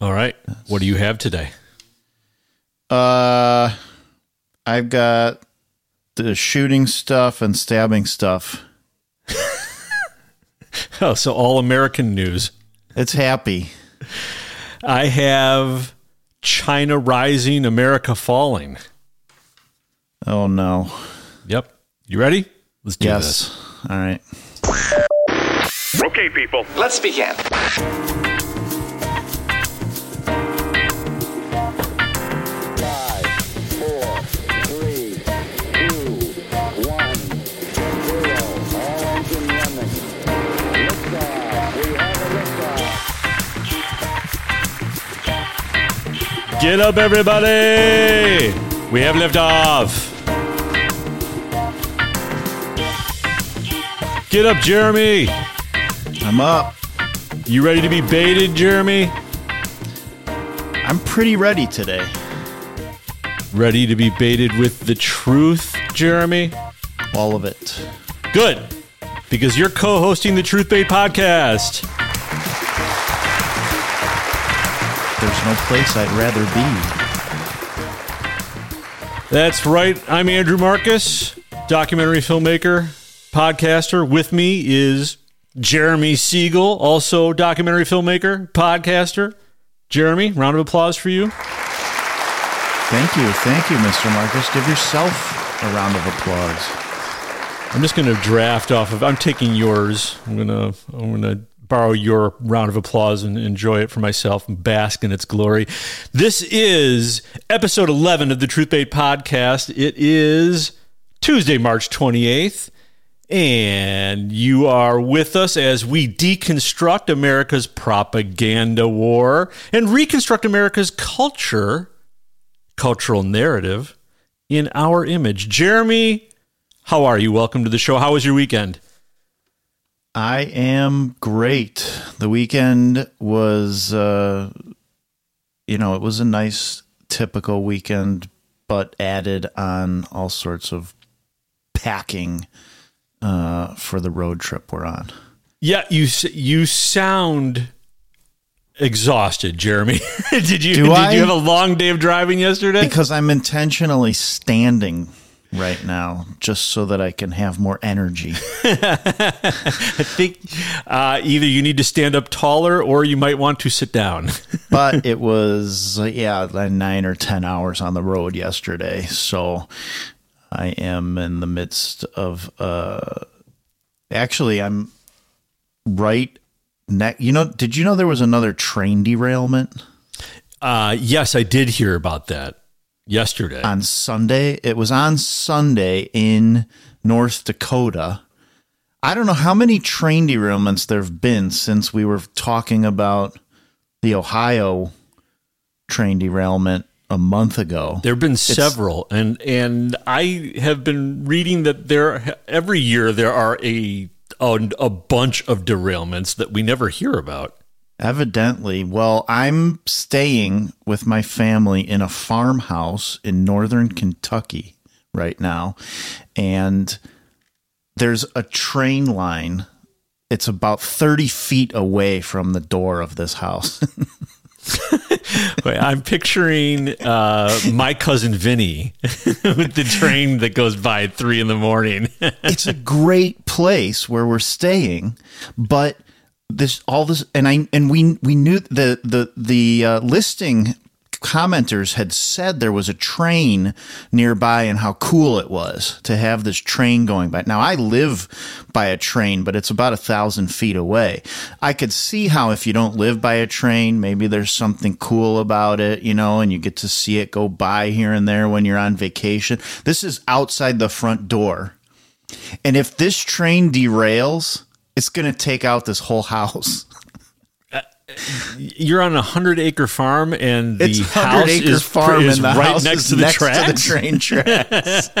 All right. What do you have today? Uh, I've got the shooting stuff and stabbing stuff. Oh, so all American news. It's happy. I have China rising, America falling. Oh no. Yep. You ready? Let's do yes. this. All right. Okay, people. Let's begin. Get up, everybody! We have liftoff. Get up, Jeremy. I'm up. You ready to be baited, Jeremy? I'm pretty ready today. Ready to be baited with the truth, Jeremy? All of it. Good, because you're co hosting the Truth Bait podcast. There's no place I'd rather be. That's right. I'm Andrew Marcus, documentary filmmaker, podcaster. With me is Jeremy Siegel, also documentary filmmaker, podcaster. Jeremy, round of applause for you. Thank you. Thank you, Mr. Marcus. Give yourself a round of applause. I'm just going to draft off of. I'm taking yours. I'm gonna. I'm gonna borrow your round of applause and enjoy it for myself and bask in its glory. This is episode 11 of the Truth Bait podcast. It is Tuesday, March 28th. And you are with us as we deconstruct America's propaganda war and reconstruct America's culture, cultural narrative in our image. Jeremy, how are you? Welcome to the show. How was your weekend? I am great. The weekend was, uh, you know, it was a nice, typical weekend, but added on all sorts of packing uh, for the road trip we're on. Yeah, you you sound exhausted, Jeremy. did you Do did I? you have a long day of driving yesterday? Because I'm intentionally standing right now just so that I can have more energy. I think uh, either you need to stand up taller or you might want to sit down. but it was yeah nine or ten hours on the road yesterday so i am in the midst of uh actually i'm right next you know did you know there was another train derailment Uh, yes, I did hear about that yesterday. on sunday it was on sunday in north dakota i don't know how many train derailments there have been since we were talking about the ohio train derailment a month ago There have been several, and and I have been reading that there every year there are a a, a bunch of derailments that we never hear about. Evidently. Well, I'm staying with my family in a farmhouse in northern Kentucky right now. And there's a train line. It's about 30 feet away from the door of this house. Wait, I'm picturing uh, my cousin Vinny with the train that goes by at three in the morning. it's a great place where we're staying, but this all this and I and we we knew the the the uh, listing commenters had said there was a train nearby and how cool it was to have this train going by. Now I live by a train, but it's about a thousand feet away. I could see how if you don't live by a train, maybe there's something cool about it, you know, and you get to see it go by here and there when you're on vacation. This is outside the front door. And if this train derails, it's going to take out this whole house. You're on a hundred acre farm, and the It's house is, farm, is and the right house next to the next tracks. to the train tracks.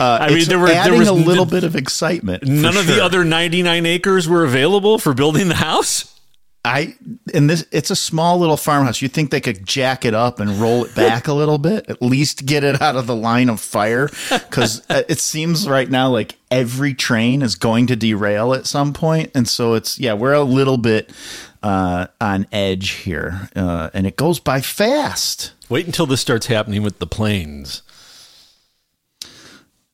I mean, there were there adding was a little bit of excitement. None of the other 99 acres were available for building the house. I and this it's a small little farmhouse. You think they could jack it up and roll it back a little bit, at least get it out of the line of fire? Because it seems right now like every train is going to derail at some point, and so it's yeah, we're a little bit uh, on edge here, uh, and it goes by fast. Wait until this starts happening with the planes.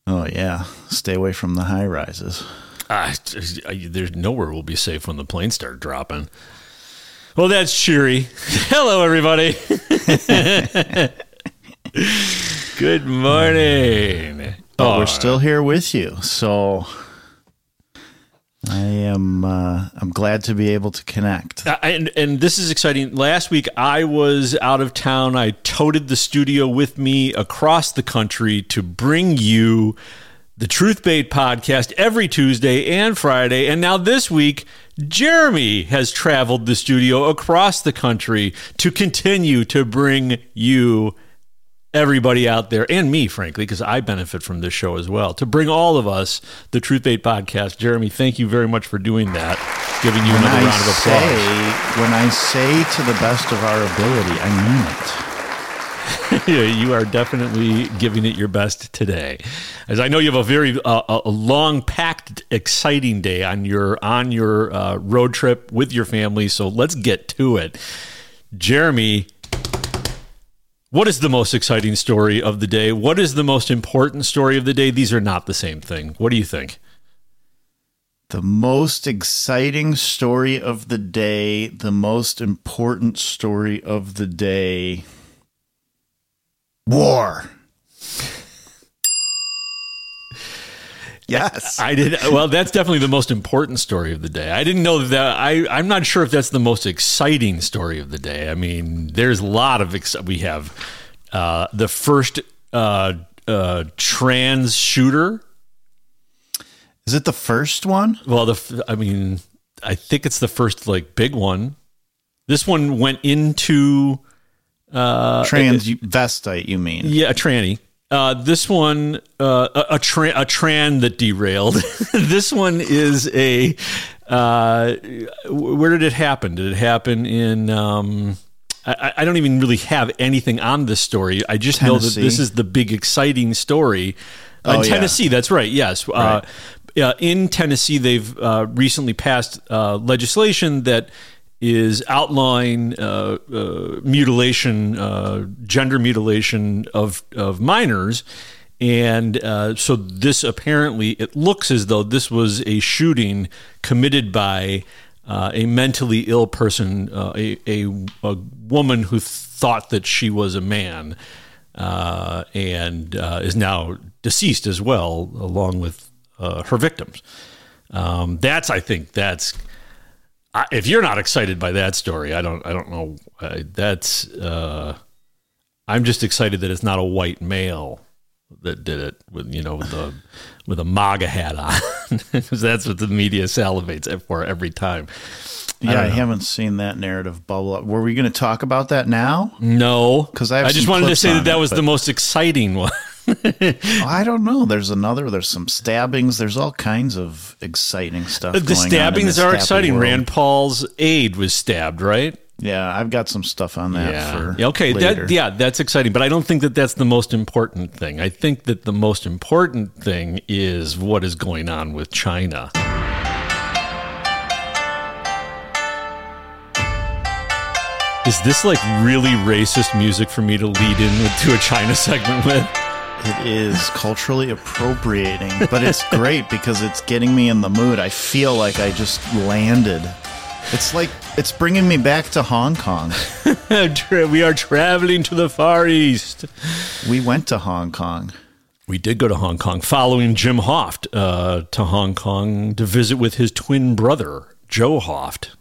Oh yeah, stay away from the high rises. Ah, there's nowhere we'll be safe when the planes start dropping. Well, that's cheery. Hello, everybody. Good morning. But Oh, we're still here with you, so I am. Uh, I'm glad to be able to connect. Uh, and and this is exciting. Last week I was out of town. I toted the studio with me across the country to bring you the Truth Bait podcast every Tuesday and Friday. And now this week, Jeremy has traveled the studio across the country to continue to bring you everybody out there and me, frankly, because I benefit from this show as well, to bring all of us the Truth Bait podcast. Jeremy, thank you very much for doing that. Giving you When another I round of applause. say, when I say to the best of our ability, I mean it. You are definitely giving it your best today. As I know you have a very uh, a long, packed, exciting day on your on your uh, road trip with your family. So let's get to it. Jeremy, what is the most exciting story of the day? What is the most important story of the day? These are not the same thing. What do you think? The most exciting story of the day, the most important story of the day. War. yes. I did well. That's definitely the most important story of the day. I didn't know that. I I'm not sure if that's the most exciting story of the day. I mean, there's a lot of ex- we have uh, the first uh, uh, trans shooter. Is it the first one? Well, the f- I mean, I think it's the first like big one. This one went into uh, Transvestite, you mean? Yeah, a tranny. Uh, this one, uh, a, a, tra- a tran that derailed. this one is a. Uh, where did it happen? Did it happen in? Um, I, I don't even really have anything on this story. I just know that this is the big exciting story. Uh, Oh, in yeah. Tennessee, that's right. Yes. Uh, Right. uh, in Tennessee, they've uh, recently passed uh, legislation that is outlawing uh, uh, mutilation, uh, gender mutilation of of minors, and uh, so this apparently it looks as though this was a shooting committed by uh, a mentally ill person, uh, a, a a woman who thought that she was a man, and is now deceased as well, along with her victims. Um, that's I think that's I, if you're not excited by that story, I don't I don't know. Uh, that's uh, I'm just excited that it's not a white male that did it with you know with the with a MAGA hat on because that's what the media salivates for every time. Yeah, I, haven't seen that narrative bubble up. Were we going to talk about that now? No, because I have just wanted to say that that was but- the most exciting one. I don't know. There's another. There's some stabbings. There's all kinds of exciting stuff. the going on in stabbings are exciting. world. Rand Paul's aide was stabbed, right? Yeah, I've got some stuff on that for Yeah, okay. later. That yeah, that's exciting, but I don't think that that's the most important thing. I think that the most important thing is what is going on with China. Is this like really racist music for me to lead in to a China segment with? It is culturally appropriating, but it's great because it's getting me in the mood. I feel like I just landed. It's like it's bringing me back to Hong Kong. We are traveling to the Far East. We went to Hong Kong. We did go to Hong Kong following Jim Hoft uh, to Hong Kong to visit with his twin brother, Joe Hoft.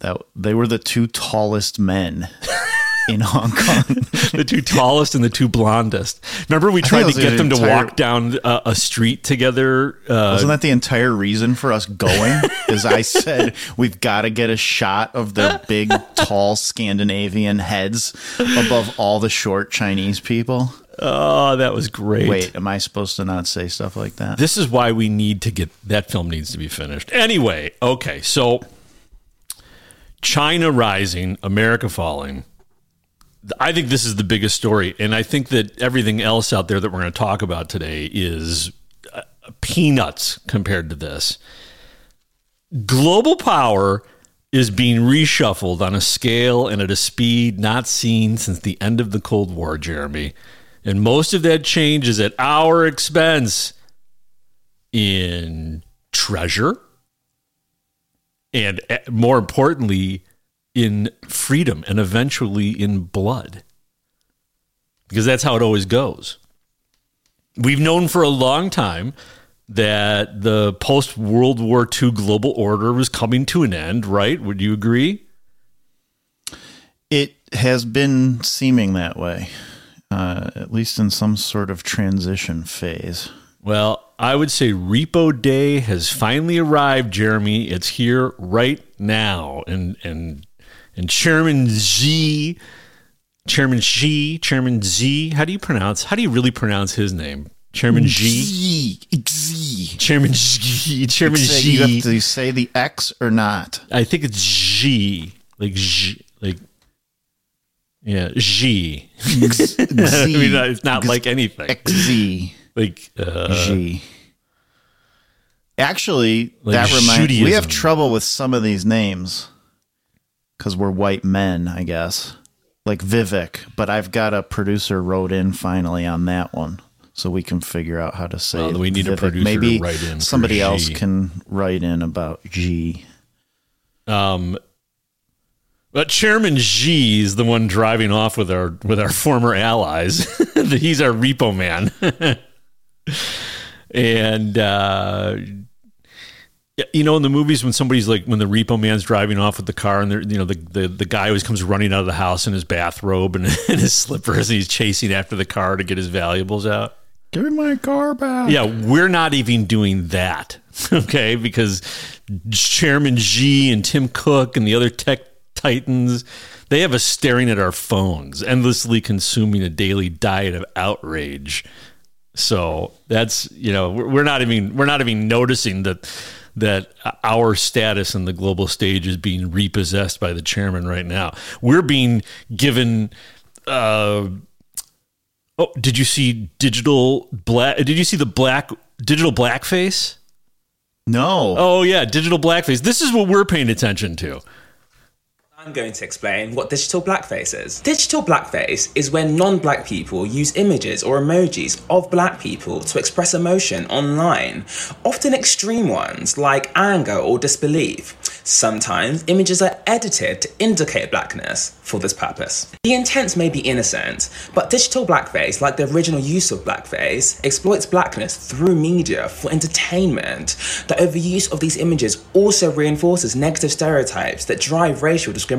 That they were the two tallest men in Hong Kong. the two tallest and the two blondest. Remember, we tried to get the them to walk down uh, a street together. Uh, Wasn't that the entire reason for us going? Is I said we've got to get a shot of their big, tall Scandinavian heads above all the short Chinese people. oh, that was great. Wait, am I supposed to not say stuff like that? This is why we need to get that film needs to be finished. Anyway, okay, so China rising, America falling. I think this is the biggest story, and I think that everything else out there that we're going to talk about today is uh, peanuts compared to this. Global power is being reshuffled on a scale and at a speed not seen since the end of the Cold War, Jeremy. And most of that change is at our expense in treasure and eh, more importantly, in freedom and eventually in blood. Because that's how it always goes. We've known for a long time that the post World War II global order was coming to an end, right? Would you agree? It has been seeming that way, uh, at least in some sort of transition phase. Well, I would say Repo Day has finally arrived, Jeremy. It's here right now. And and and Chairman Z Chairman Xi, Chairman Z, how do you pronounce how do you really pronounce his name? Chairman Xi? Z, Z. Chairman Xi, Chairman you have to say the X or not. I think it's Xi. Like Xi, like yeah, Xi. I mean, it's not like anything. XZ. Like uh, G. Actually, Like that reminds we have trouble with some of these names because we're white men, I guess. Like Vivek, but I've got a producer wrote in finally on that one, so we can figure out how to say. Well, we need a Vivek. producer to Maybe write in somebody else G. can write in about G. Um, but Chairman Xi is the one driving off with our with our former allies. He's our repo man, and uh, yeah, you know in the movies when somebody's like when the repo man's driving off with the car and they're you know the the, the guy always comes running out of the house in his bathrobe and, and his slippers and he's chasing after the car to get his valuables out. Give me my car back. Yeah, we're not even doing that. Okay, because Chairman Xi and Tim Cook and the other tech titans, they have us staring at our phones, endlessly consuming a daily diet of outrage. So that's you know we're we're not even we're not even noticing that that our status in the global stage is being repossessed by the chairman right now. We're being given. Uh, Oh, did you see digital black? Did you see the black digital blackface? No. Oh yeah, digital blackface. This is what we're paying attention to. I'm going to explain what digital blackface is. Digital blackface is when non black people use images or emojis of black people to express emotion online, often extreme ones like anger or disbelief. Sometimes images are edited to indicate blackness for this purpose. The intent may be innocent, but digital blackface, like the original use of blackface, exploits blackness through media for entertainment. The overuse of these images also reinforces negative stereotypes that drive racial discrimination.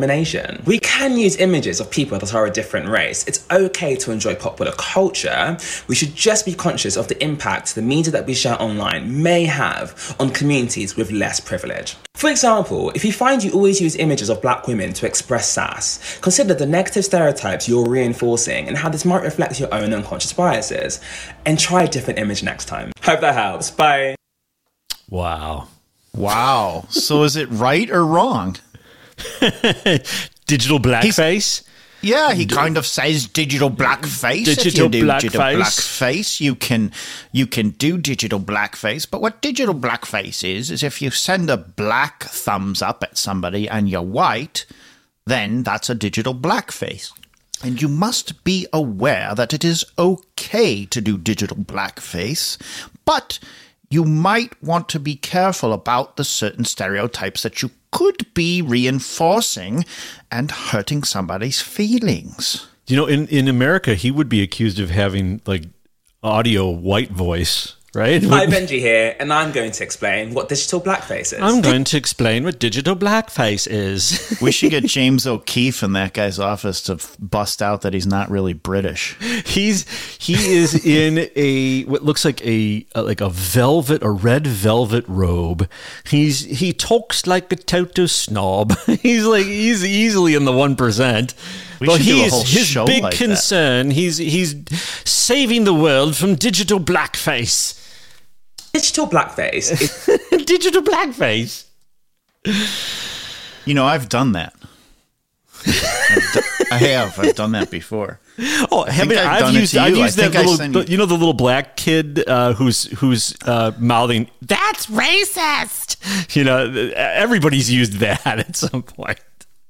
We can use images of people that are a different race. It's okay to enjoy popular culture. We should just be conscious of the impact the media that we share online may have on communities with less privilege. For example, if you find you always use images of black women to express sass, consider the negative stereotypes you're reinforcing and how this might reflect your own unconscious biases. And try a different image next time. Hope that helps. Bye. Wow. Wow. so is it right or wrong? digital blackface. Yeah, he kind of says digital blackface. if Digital you do digital blackface. blackface, you can you can do digital blackface. But what digital blackface is is if you send a black thumbs up at somebody and you're white, then that's a digital blackface. And you must be aware that it is okay to do digital blackface, but you might want to be careful about the certain stereotypes that you could be reinforcing and hurting somebody's feelings. You know, in in America, he would be accused of having like audio white voice, right? Hi, Benji here, and I'm going to explain what digital blackface is. I'm going to explain what digital blackface is. We should get James O'Keefe in that guy's office to f- bust out that he's not really British. He's he is in a what looks like a, a like a velvet, a red velvet robe. He's he talks like a total snob. he's like he's easily in the one percent. We But should do a he's his show big like that. concern. He's he's saving the world from digital blackface. Digital blackface digital blackface. You know, I've done that. I've I have. I've done that before. Oh, have think I, I've have done it used to I've you. I that little sent you- you know the little black kid uh, who's who's uh, mouthing that's racist. You know, everybody's used that at some point.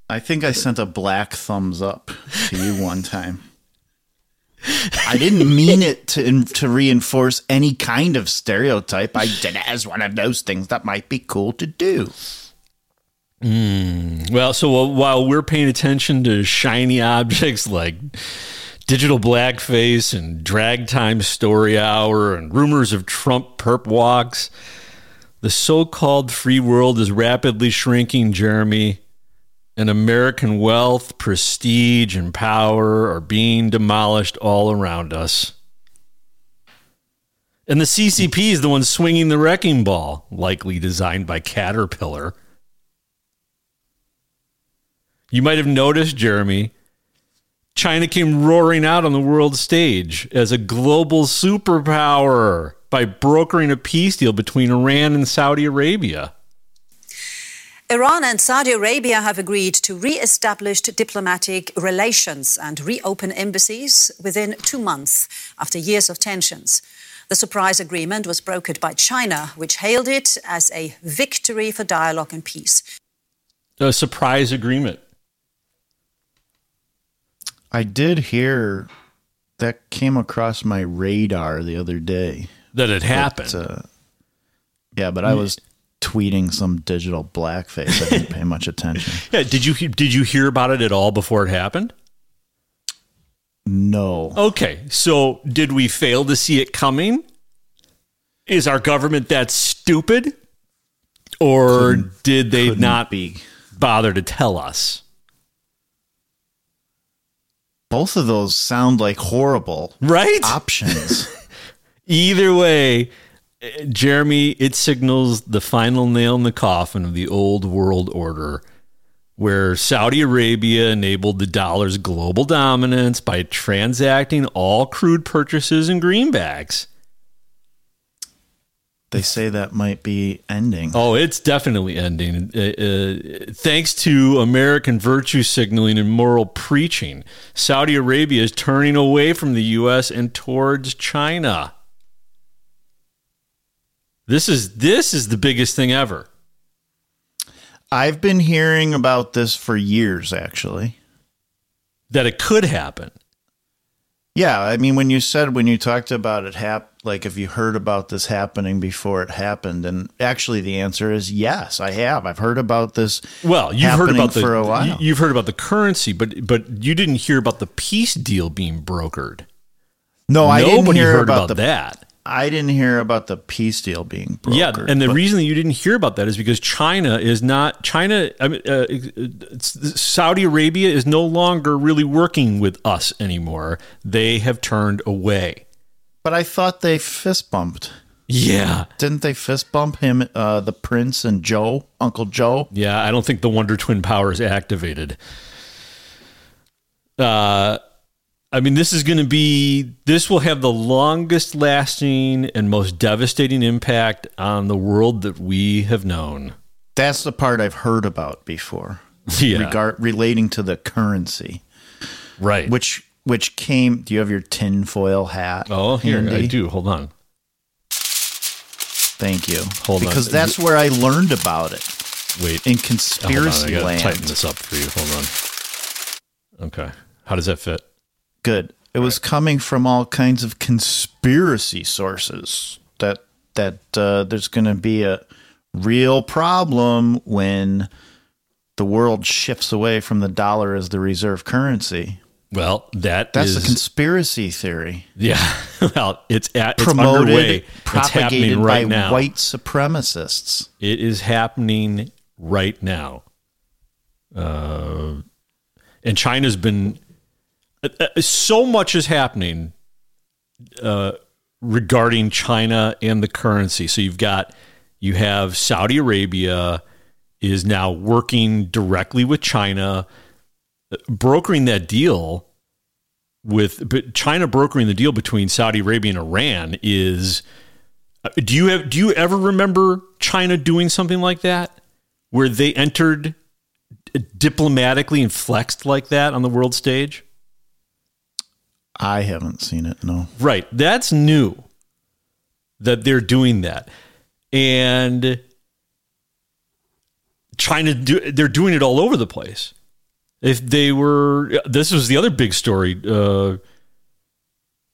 I think I sent a black thumbs up to you one time. I didn't mean it to to reinforce any kind of stereotype. I did it as one of those things that might be cool to do. Hmm. Well, so while we're paying attention to shiny objects like digital blackface and drag time story hour and rumors of Trump perp walks, the so-called free world is rapidly shrinking, Jeremy. And American wealth, prestige, and power are being demolished all around us. And the CCP is the one swinging the wrecking ball, likely designed by Caterpillar. You might have noticed, Jeremy, China came roaring out on the world stage as a global superpower by brokering a peace deal between Iran and Saudi Arabia. Iran and Saudi Arabia have agreed to re establish diplomatic relations and reopen embassies within two months after years of tensions. The surprise agreement was brokered by China, which hailed it as a victory for dialogue and peace. A surprise agreement. I did hear that came across my radar the other day. That it happened. But, uh, yeah, but I was tweeting some digital blackface. I didn't pay much attention. yeah, did you did you hear about it at all before it happened? No. Okay, so did we fail to see it coming? Is our government that stupid? Or did they couldn't be. bother to tell us? Both of those sound like horrible Right? options. Either way, Jeremy, it signals the final nail in the coffin of the old world order, where Saudi Arabia enabled the dollar's global dominance by transacting all crude purchases in greenbacks. they say that might be ending. Oh, it's definitely ending. Uh, uh, thanks to American virtue signaling and moral preaching, Saudi Arabia is turning away from the U.S. and towards China. This is this is the biggest thing ever. I've been hearing about this for years, actually. That it could happen. Yeah, I mean, when you said when you talked about it, hap- like if you heard about this happening before it happened, and actually the answer is yes, I have. I've heard about this. Well, you've heard about the for a while. you- you've heard about the currency, but but you didn't hear about the peace deal being brokered. no, I Nobody didn't hear heard about, about, the. that. I didn't hear about the peace deal being brokered. Yeah, and the but- reason that you didn't hear about that is because China is not China. I mean, uh, Saudi Arabia is no longer really working with us anymore. They have turned away. but I thought they fist bumped. Yeah, Didn't they fist bump him, uh, the prince and Joe, Uncle Joe? yeah. I don't think the Wonder Twin power is activated. Uh, I mean, this is going to be. This will have the longest lasting and most devastating impact on the world that we have known. That's the part I've heard about before, Yeah, regard relating to the currency, right. which which came. Do you have your tinfoil hat? oh, here I do. Hold on. Thank you. Hold on. because that's where I learned about it Wait. in Hold on, I conspiracy gotta land. tighten this up for you. Hold on. Okay. How does that fit? Good. It was coming from all kinds of conspiracy sources that that uh, there's going to be a real problem when the world shifts away from the dollar as the reserve currency. Well, that That's is- a conspiracy theory yeah. Well, it's at it's promoted, underway. It's propagated happening right by now. white supremacists. It is happening right now. Uh, and China's been so much is happening uh, regarding China and the currency. So you've got you have Saudi Arabia is now working directly with China, uh, brokering that deal with but China brokering the deal between Saudi Arabia and Iran is uh, do you have do you ever remember China doing something like that where they entered diplomatically and flexed like that on the world stage? I haven't seen it. No. Right. That's new that they're doing that. And trying to do they're doing it all over the place. If they were this was the other big story uh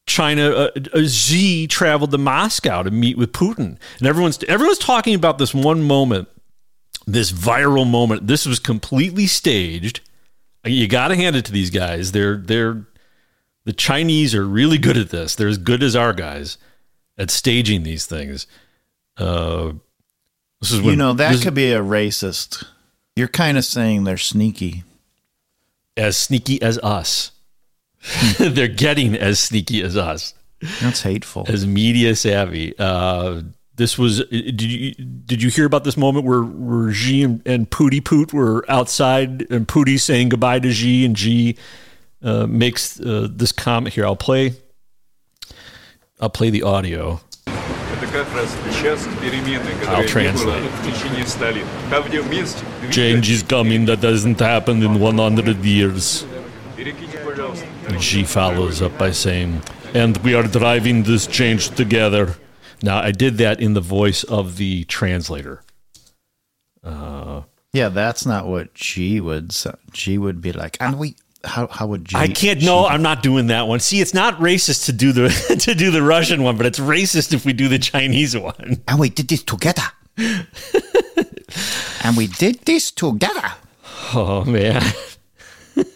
China uh, uh, Xi traveled to Moscow to meet with Putin. And everyone's everyone's talking about this one moment, this viral moment. This was completely staged. You got to hand it to these guys. They're they're the Chinese are really good at this. They're as good as our guys at staging these things. Uh, this is when, you know, that this- could be a racist. You're kind of saying they're sneaky. as sneaky as us. They're getting as sneaky as us, That's hateful. as media savvy. Uh, this was. Did you did you hear about this moment where where Xi and, and Pooty Poot were outside and Pooty saying goodbye to Xi and Xi uh, makes uh, this comment here. I'll play. I'll play the audio. I'll translate. Change is coming that doesn't happen in 100 years. She follows up by saying, and we are driving this change together. Now, I did that in the voice of the translator. Uh, yeah, that's not what she would say. She would be like, and we how how would I can't. No, I'm not doing that one. See, it's not racist to do the to do the Russian one, but it's racist if we do the Chinese one. And we did this together. and we did this together. Oh man,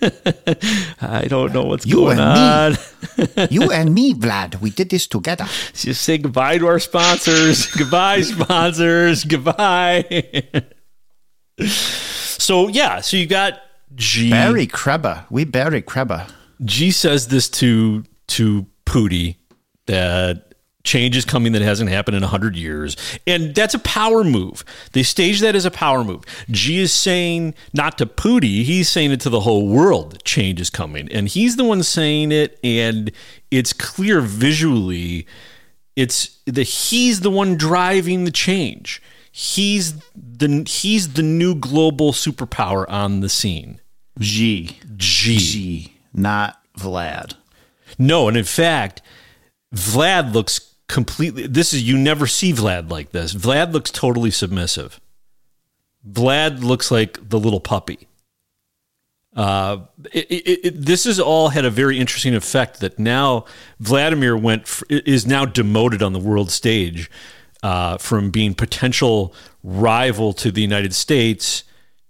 I don't know what's You going and me. on. You and me, Vlad, we did this together. Just say goodbye to our sponsors. goodbye, sponsors. Goodbye. so yeah, so you got G. Barry Krebber. We Barry Kreber. G says this to to Pooty that change is coming that hasn't happened in 100 years. And that's a power move. They stage that as a power move. G is saying, not to Pooty, he's saying it to the whole world, change is coming. And he's the one saying it, and it's clear visually it's the he's the one driving the change. He's the he's the new global superpower on the scene. G. G. G. Not Vlad. No, and in fact, Vlad looks completely. This is you never see Vlad like this. Vlad looks totally submissive. Vlad looks like the little puppy. Uh, it, it, it, this has all had a very interesting effect. That now Vladimir went f- is now demoted on the world stage uh, from being potential rival to the United States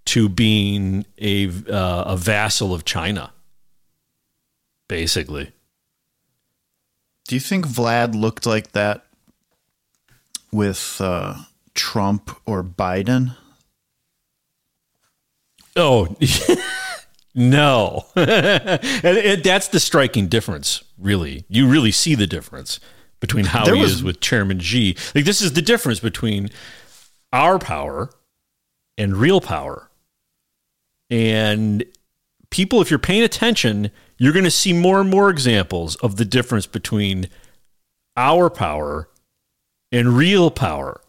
to being a uh, a vassal of China. Basically. Do you think Vlad looked like that with uh, Trump or Biden? Oh, no. and, and that's the striking difference, really. You really see the difference between how There he was- is with Chairman Xi. Like, this is the difference between our power and real power. And people, if you're paying attention, you're going to see more and more examples of the difference between our power and real power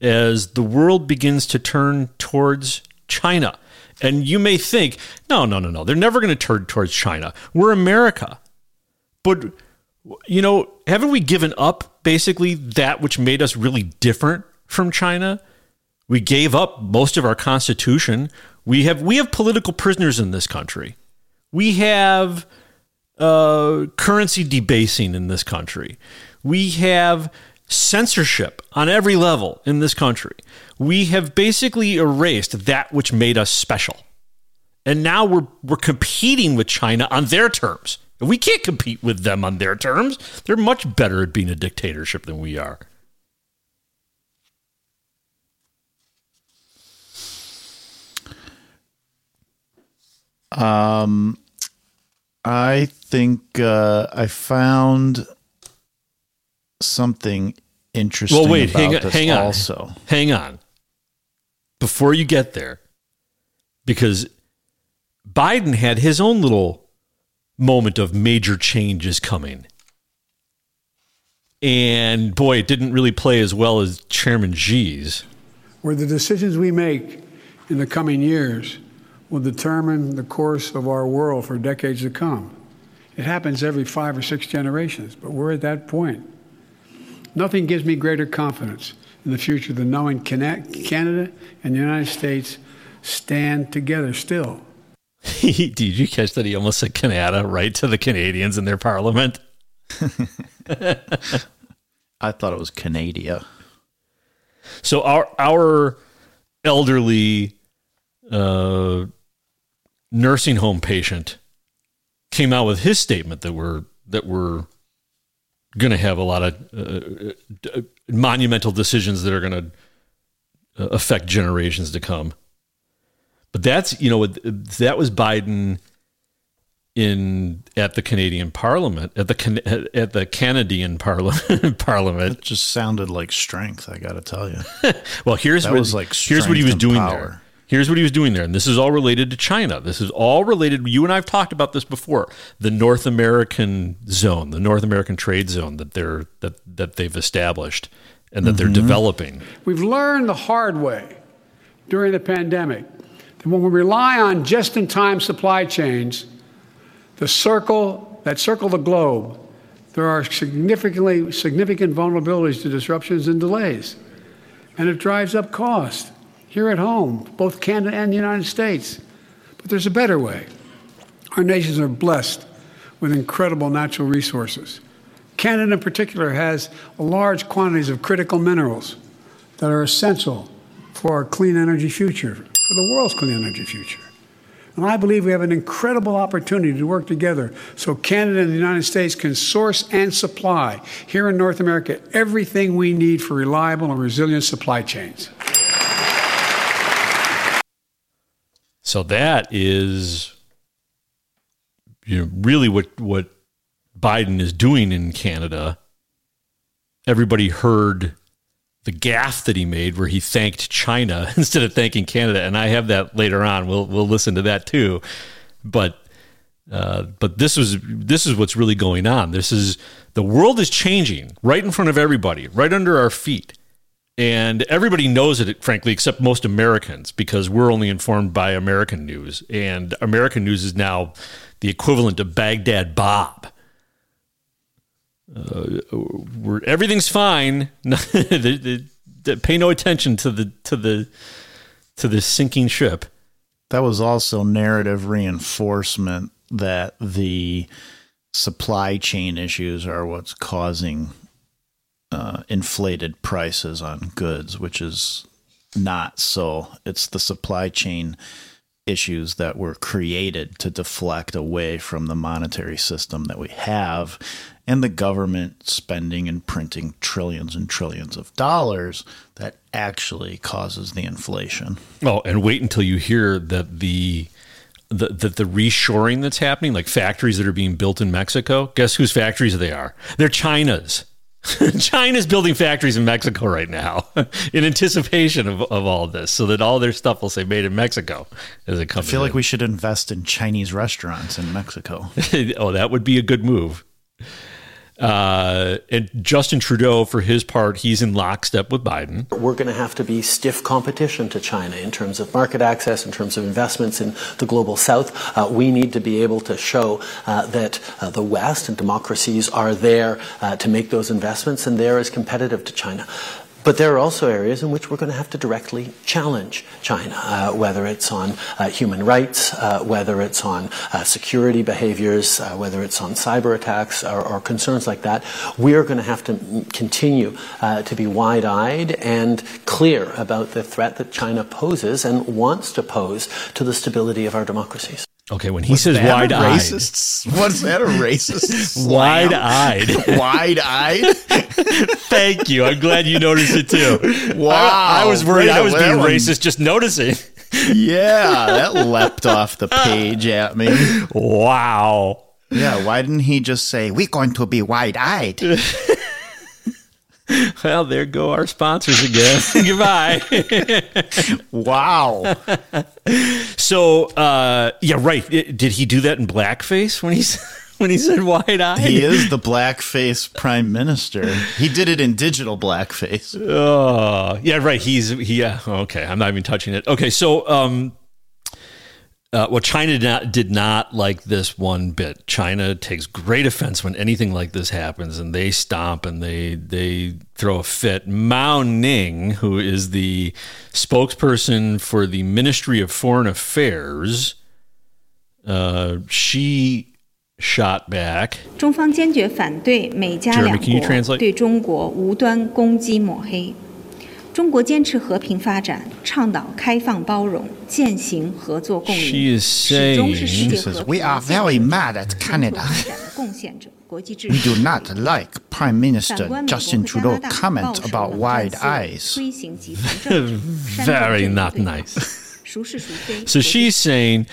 as the world begins to turn towards China. And you may think, no, no, no, no, they're never going to turn towards China. We're America. But, you know, haven't we given up basically that which made us really different from China? We gave up most of our constitution. We have we have political prisoners in this country. We have uh, currency debasing in this country. We have censorship on every level in this country. We have basically erased that which made us special. And now we're we're competing with China on their terms. And we can't compete with them on their terms. They're much better at being a dictatorship than we are. Um, I think uh, I found something interesting. Well, wait, about hang on, this hang on. Also, Hang on. Before you get there, because Biden had his own little moment of major changes coming. And boy, it didn't really play as well as Chairman Xi's. where the decisions we make in the coming years will determine the course of our world for decades to come. It happens every five or six generations, but we're at that point. Nothing gives me greater confidence in the future than knowing Canada and the United States stand together still. Did you catch that he almost said Canada right to the Canadians in their parliament? I thought it was Canada. So our our elderly uh, nursing home patient came out with his statement that we're that we're going to have a lot of uh, uh, monumental decisions that are going to uh, affect generations to come. But that's you know that was Biden in at the Canadian Parliament at the at the Canadian Parliament Parliament. It just sounded like strength, I got to tell you. Well, here's That what, was like here's what he was doing power. there. Here's what he was doing there, and this is all related to China. This is all related. You and I've talked about this before. The North American zone, the North American trade zone that they're that that they've established and that Mm-hmm. they're developing. We've learned the hard way during the pandemic that when we rely on just in time supply chains, the circle that circle the globe, there are significantly significant vulnerabilities to disruptions and delays. And it drives up cost here at home, both Canada and the United States. But there's a better way. Our nations are blessed with incredible natural resources. Canada, in particular, has large quantities of critical minerals that are essential for our clean energy future, for the world's clean energy future. And I believe we have an incredible opportunity to work together so Canada and the United States can source and supply here in North America everything we need for reliable and resilient supply chains. So that is you know really what what Biden is doing in Canada. Everybody heard the gaffe that he made where he thanked China instead of thanking Canada, and I have that later on. We'll we'll listen to that too. But uh, but this was this is what's really going on. This is the world is changing right in front of everybody, right under our feet. And everybody knows it, frankly, except most Americans, because we're only informed by American news. And American news is now the equivalent of Baghdad Bob. Uh, everything's fine. The- the- the- pay no attention to the to the to the sinking ship. That was also narrative reinforcement that the supply chain issues are what's causing uh, inflated prices on goods, which is not so. It's the supply chain issues that were created to deflect away from the monetary system that we have and the government spending and printing trillions and trillions of dollars that actually causes the inflation. Oh, and wait until you hear that the the, the the reshoring that's happening, like factories that are being built in Mexico. Guess whose factories they are? They're China's. China's building factories in Mexico right now in anticipation of, of all this, so that all their stuff will say "made in Mexico" as it comes. I feel like we should invest in Chinese restaurants in Mexico. oh, that would be a good move. Uh, and Justin Trudeau, for his part, he's in lockstep with Biden. We're going to have to be stiff competition to China in terms of market access, in terms of investments in the global south. Uh, we need to be able to show uh, that uh, the West and democracies are there uh, to make those investments and they're as competitive to China. But there are also areas in which we're going to have to directly challenge China, uh, whether it's on uh, human rights, uh, whether it's on uh, security behaviors, uh, whether it's on cyber attacks or, or concerns like that. We're going to have to continue uh, to be wide eyed and clear about the threat that China poses and wants to pose to the stability of our democracies. Okay, when he says wide eyed, What's that a racist? wide eyed. Wide eyed? Thank you. I'm glad you noticed it too. Wow. I, I was worried I was being one- racist just noticing. Yeah, that leapt off the page at me. Wow. Yeah, why didn't he just say, we're going to be wide eyed? Well, there go our sponsors again. Goodbye. Wow. so, uh, yeah, right. Did he do that in blackface when he's when he said wide eyed? He is the blackface prime minister. He did it in digital blackface. Oh, yeah, right. He's he. Yeah. Okay, I'm not even touching it. Okay, so um, uh, well, China did not, did not like this one bit. China takes great offense when anything like this happens, and they stomp and they they throw a fit. Mao Ning, who is the spokesperson for the Ministry of Foreign Affairs, uh, she shot back. 中方坚决反对美加两 Jeremy, can you 国 translate? 对中国无端攻击抹黑。 中国坚持和平发展，倡导开放包容、践行合作共 She 赢， is 始终是世 saying 界 She 和 says, 平 "We are very mad at 中国 Canada. 发展的贡献者、国际秩 We 序 do。not like Prime Minister 反观美国 Justin 和加拿 Trudeau 大 comment 抱持 about 冷 wide 战思维 eyes. 推行集团政治，煽动 Very 政治 not 对抗 nice. 孰是孰非。 So 国际 she's saying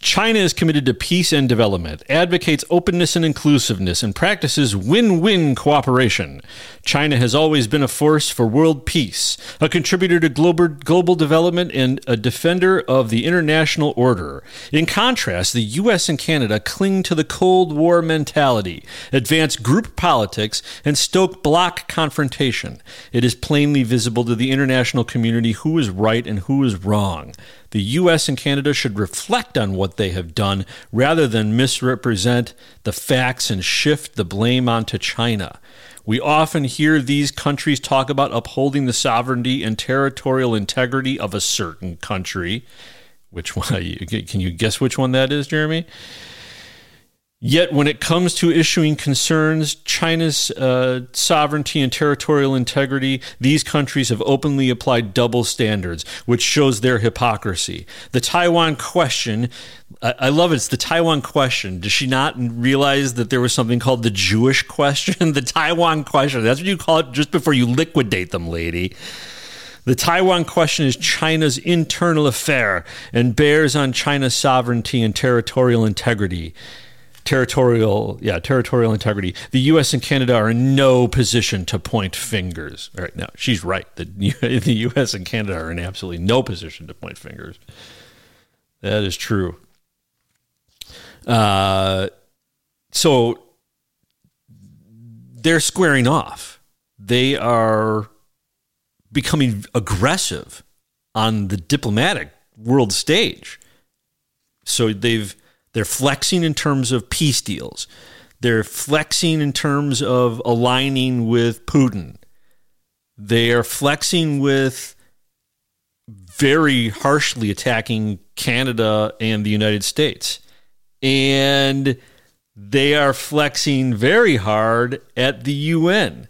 China is committed to peace and development, advocates openness and inclusiveness, and practices win win cooperation. China has always been a force for world peace, a contributor to global, global development, and a defender of the international order. In contrast, the U.S. and Canada cling to the Cold War mentality, advance group politics, and stoke bloc confrontation. It is plainly visible to the international community who is right and who is wrong. The U.S. and Canada should reflect on what they have done rather than misrepresent the facts and shift the blame onto China. We often hear these countries talk about upholding the sovereignty and territorial integrity of a certain country. Which one? Can you guess which one that is, Jeremy? Yet, when it comes to issuing concerns China's uh, sovereignty and territorial integrity, these countries have openly applied double standards, which shows their hypocrisy. The Taiwan question, I, I love it. It's the Taiwan question. Does she not realize that there was something called the Jewish question? the Taiwan question. That's what you call it just before you liquidate them, lady. The Taiwan question is China's internal affair and bears on China's sovereignty and territorial integrity territorial yeah territorial integrity. The us and canada are in no position to point fingers. All right now she's right. The, the us and canada are in absolutely no position to point fingers. That is true. Uh, so they're squaring off. They are becoming aggressive on the diplomatic world stage. So they've they're flexing in terms of peace deals. They're flexing in terms of aligning with Putin. They are flexing with very harshly attacking Canada and the United States. And they are flexing very hard at the UN.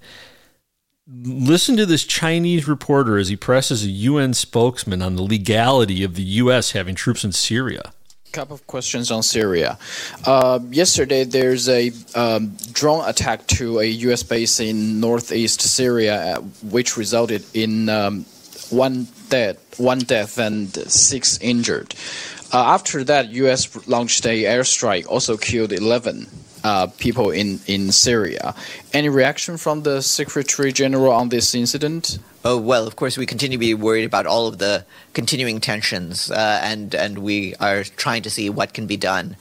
Listen to this Chinese reporter as he presses a UN spokesman on the legality of the US having troops in Syria couple of questions on Syria. Uh, yesterday, there's a um, drone attack to a U.S. base in northeast Syria, uh, which resulted in um, one death, one death and six injured. Uh, after that, U.S. launched a airstrike, also killed 11 uh, people in, in Syria. Any reaction from the Secretary General on this incident? Oh well, of course we continue to be worried about all of the continuing tensions, uh, and and we are trying to see what can be done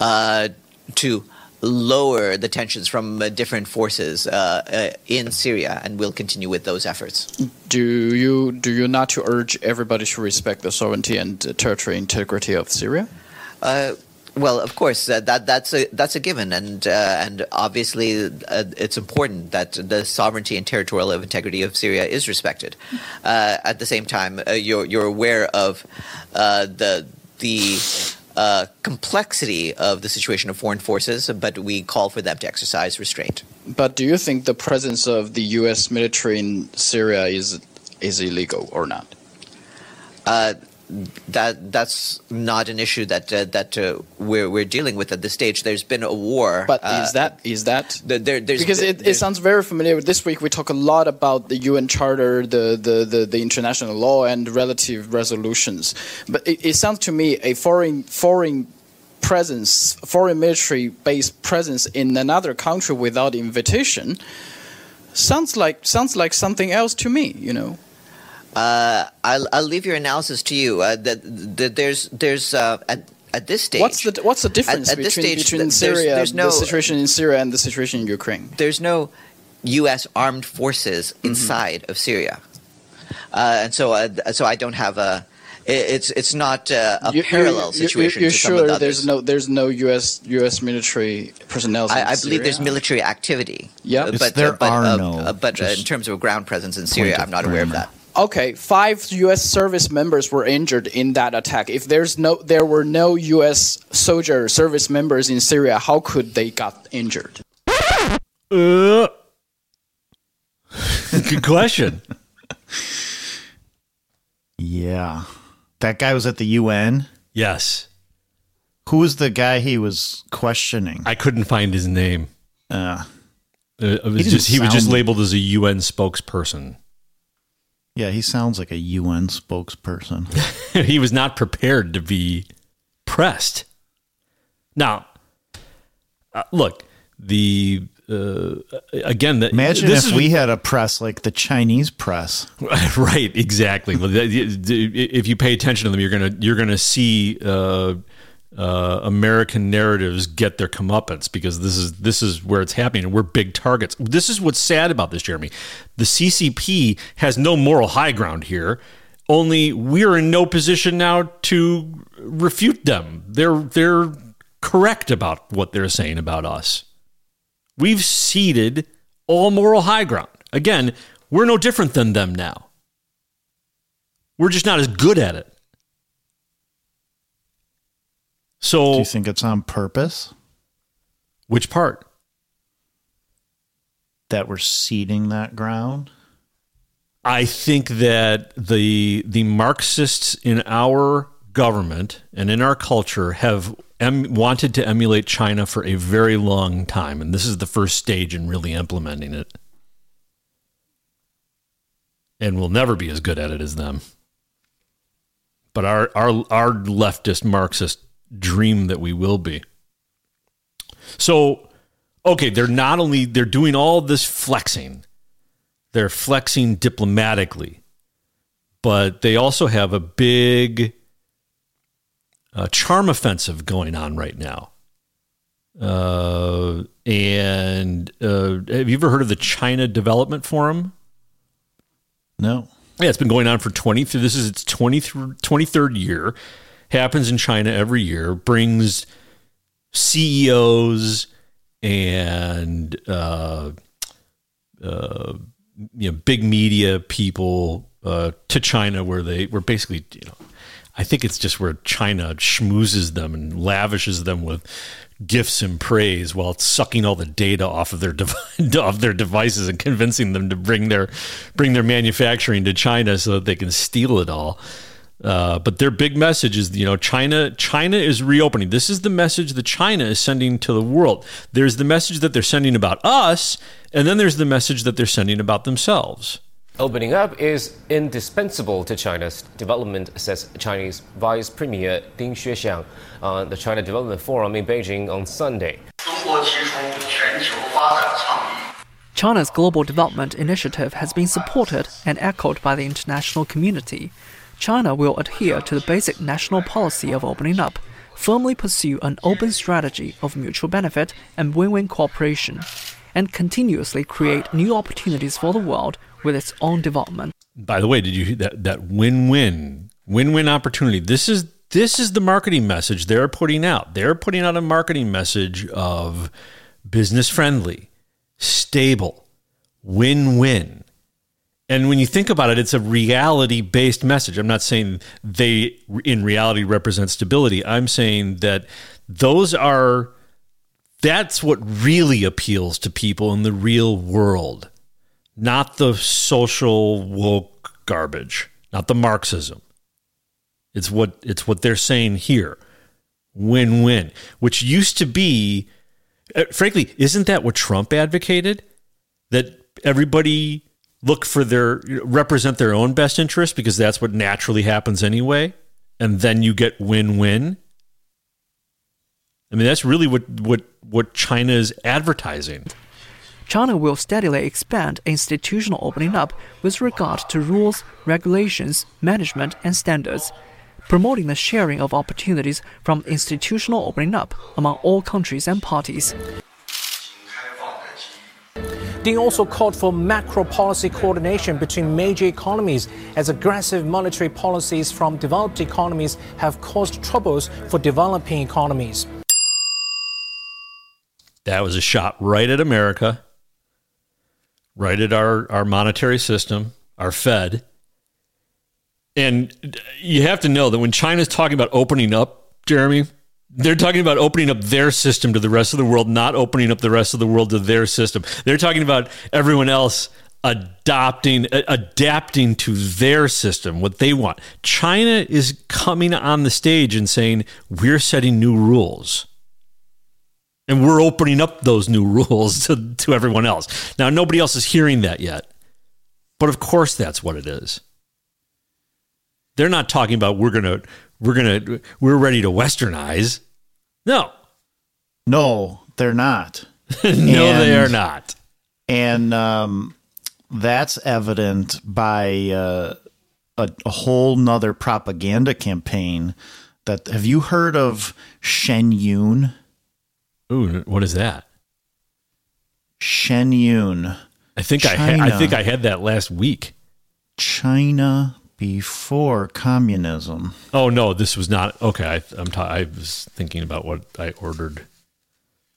uh, to lower the tensions from uh, different forces uh, in Syria, and we'll continue with those efforts. Do you do you not to urge everybody to respect the sovereignty and territorial integrity of Syria? Well, of course, uh, that that's a that's a given, and uh, and obviously uh, it's important that the sovereignty and territorial integrity of Syria is respected. at the same time, you're you're aware of the the complexity of the situation of foreign forces, but we call for them to exercise restraint. But do you think the presence of the U.S. military in Syria is is illegal or not? That that's not an issue that uh, that uh, we're we're dealing with at this stage. There's been a war, but uh, is that is that there, there's, because it, it sounds very familiar. This week we talk a lot about the UN Charter, the the, the, the international law, and relative resolutions. But it, it sounds to me a foreign foreign presence, foreign military based presence in another country without invitation sounds like sounds like something else to me. You know. Uh, I'll, I'll leave your analysis to you. Uh, that, that there's there's uh, at, at this stage. What's the what's the difference at, at between, stage, between there's, Syria, there's no, the situation in Syria, and the situation in Ukraine? There's no U.S. armed forces inside mm-hmm. of Syria, uh, and so uh, so I don't have a it's it's not uh, a You- you- parallel you- you- situation You're to sure some of the there's no there's no U.S. U.S. military personnel? I, I believe there's military activity. Yeah. But there uh, but, are uh, no, uh, but uh, in terms of a ground presence in Syria, I'm not aware of that. Okay, five U.S. service members were injured in that attack. If there's no, there were no U.S. soldier service members in Syria, how could they got injured? Uh, good question. Yeah. That guy was at the UN? Yes. Who was the guy he was questioning? I couldn't find his name. Uh, Uh, it was He just he was just labeled as a UN spokesperson. Yeah, he sounds like a UN spokesperson. he was not prepared to be pressed. Now, uh, look, the uh, again, the, Imagine this if is- we had a press like the Chinese press. right, exactly. If you pay attention to them, you're gonna you're gonna see uh, uh, American narratives get their comeuppance because this is this is where it's happening, and we're big targets. This is what's sad about this, Jeremy. The CCP has no moral high ground here. Only we're in no position now to refute them. They're they're correct about what they're saying about us. We've ceded all moral high ground. Again, we're no different than them now. We're just not as good at it. So, Do you think it's on purpose which part? that we're ceding that ground? I think that the the Marxists in our government and in our culture have em- wanted to emulate China for a very long time, and this is the first stage in really implementing it. And we'll never be as good at it as them. But our our our leftist Marxist dream that we will be. So, okay, they're not only they're doing all this flexing they're flexing diplomatically, but they also have a big uh, charm offensive going on right now. Uh, and uh, have you ever heard of the China Development Forum? No. Yeah, it's been going on for 20 this is its 20, 23rd year. Happens in China every year, brings CEOs and uh, uh, you know big media people uh, to China where they were basically you know I think it's just where China schmoozes them and lavishes them with gifts and praise while it's sucking all the data off of their dev- off their devices and convincing them to bring their bring their manufacturing to China so that they can steal it all. Uh, but their big message is, you know, China China is reopening. This is the message that China is sending to the world. There's the message that they're sending about us, and then there's the message that they're sending about themselves. Opening up is indispensable to China's development, says Chinese Vice Premier Ding Xuexiang on the China Development Forum in Beijing on Sunday. China's Global Development Initiative has been supported and echoed by the international community. China will adhere to the basic national policy of opening up, firmly pursue an open strategy of mutual benefit and win win cooperation, and continuously create new opportunities for the world with its own development. By the way, did you hear that that win-win win-win opportunity? This is this is the marketing message they're putting out. They're putting out a marketing message of business friendly, stable, win-win. And when you think about it, it's a reality based message. I'm not saying they in reality represent stability. I'm saying that those are that's what really appeals to people in the real world, not the social woke garbage, not the Marxism. It's what it's what they're saying here. Win-win, which used to be uh, frankly, isn't that what Trump advocated? That everybody look for their represent their own best interest because that's what naturally happens anyway, and then you get win-win. I mean, that's really what what what China is advertising. China will steadily expand institutional opening up with regard to rules, regulations, management, and standards, promoting the sharing of opportunities from institutional opening up among all countries and parties. Ding also called for macro policy coordination between major economies as aggressive monetary policies from developed economies have caused troubles for developing economies. That was a shot right at America, right at our, our monetary system, our Fed. And you have to know that when China's talking about opening up, Jeremy, they're talking about opening up their system to the rest of the world, not opening up the rest of the world to their system. They're talking about everyone else adopting, adapting to their system, what they want. China is coming on the stage and saying, we're setting new rules. And we're opening up those new rules to, to everyone else. Now, nobody else is hearing that yet. But of course, that's what it is. They're not talking about we're to, we're to, we're ready to westernize. No. No, they're not. no, they are not. And um, that's evident by uh, a, a whole nother propaganda campaign. That have you heard of Shen Yun? Ooh, what is that? Shen Yun. I think I, ha- I think I had that last week. China before communism. Oh no, this was not okay. I, I'm ta- I was thinking about what I ordered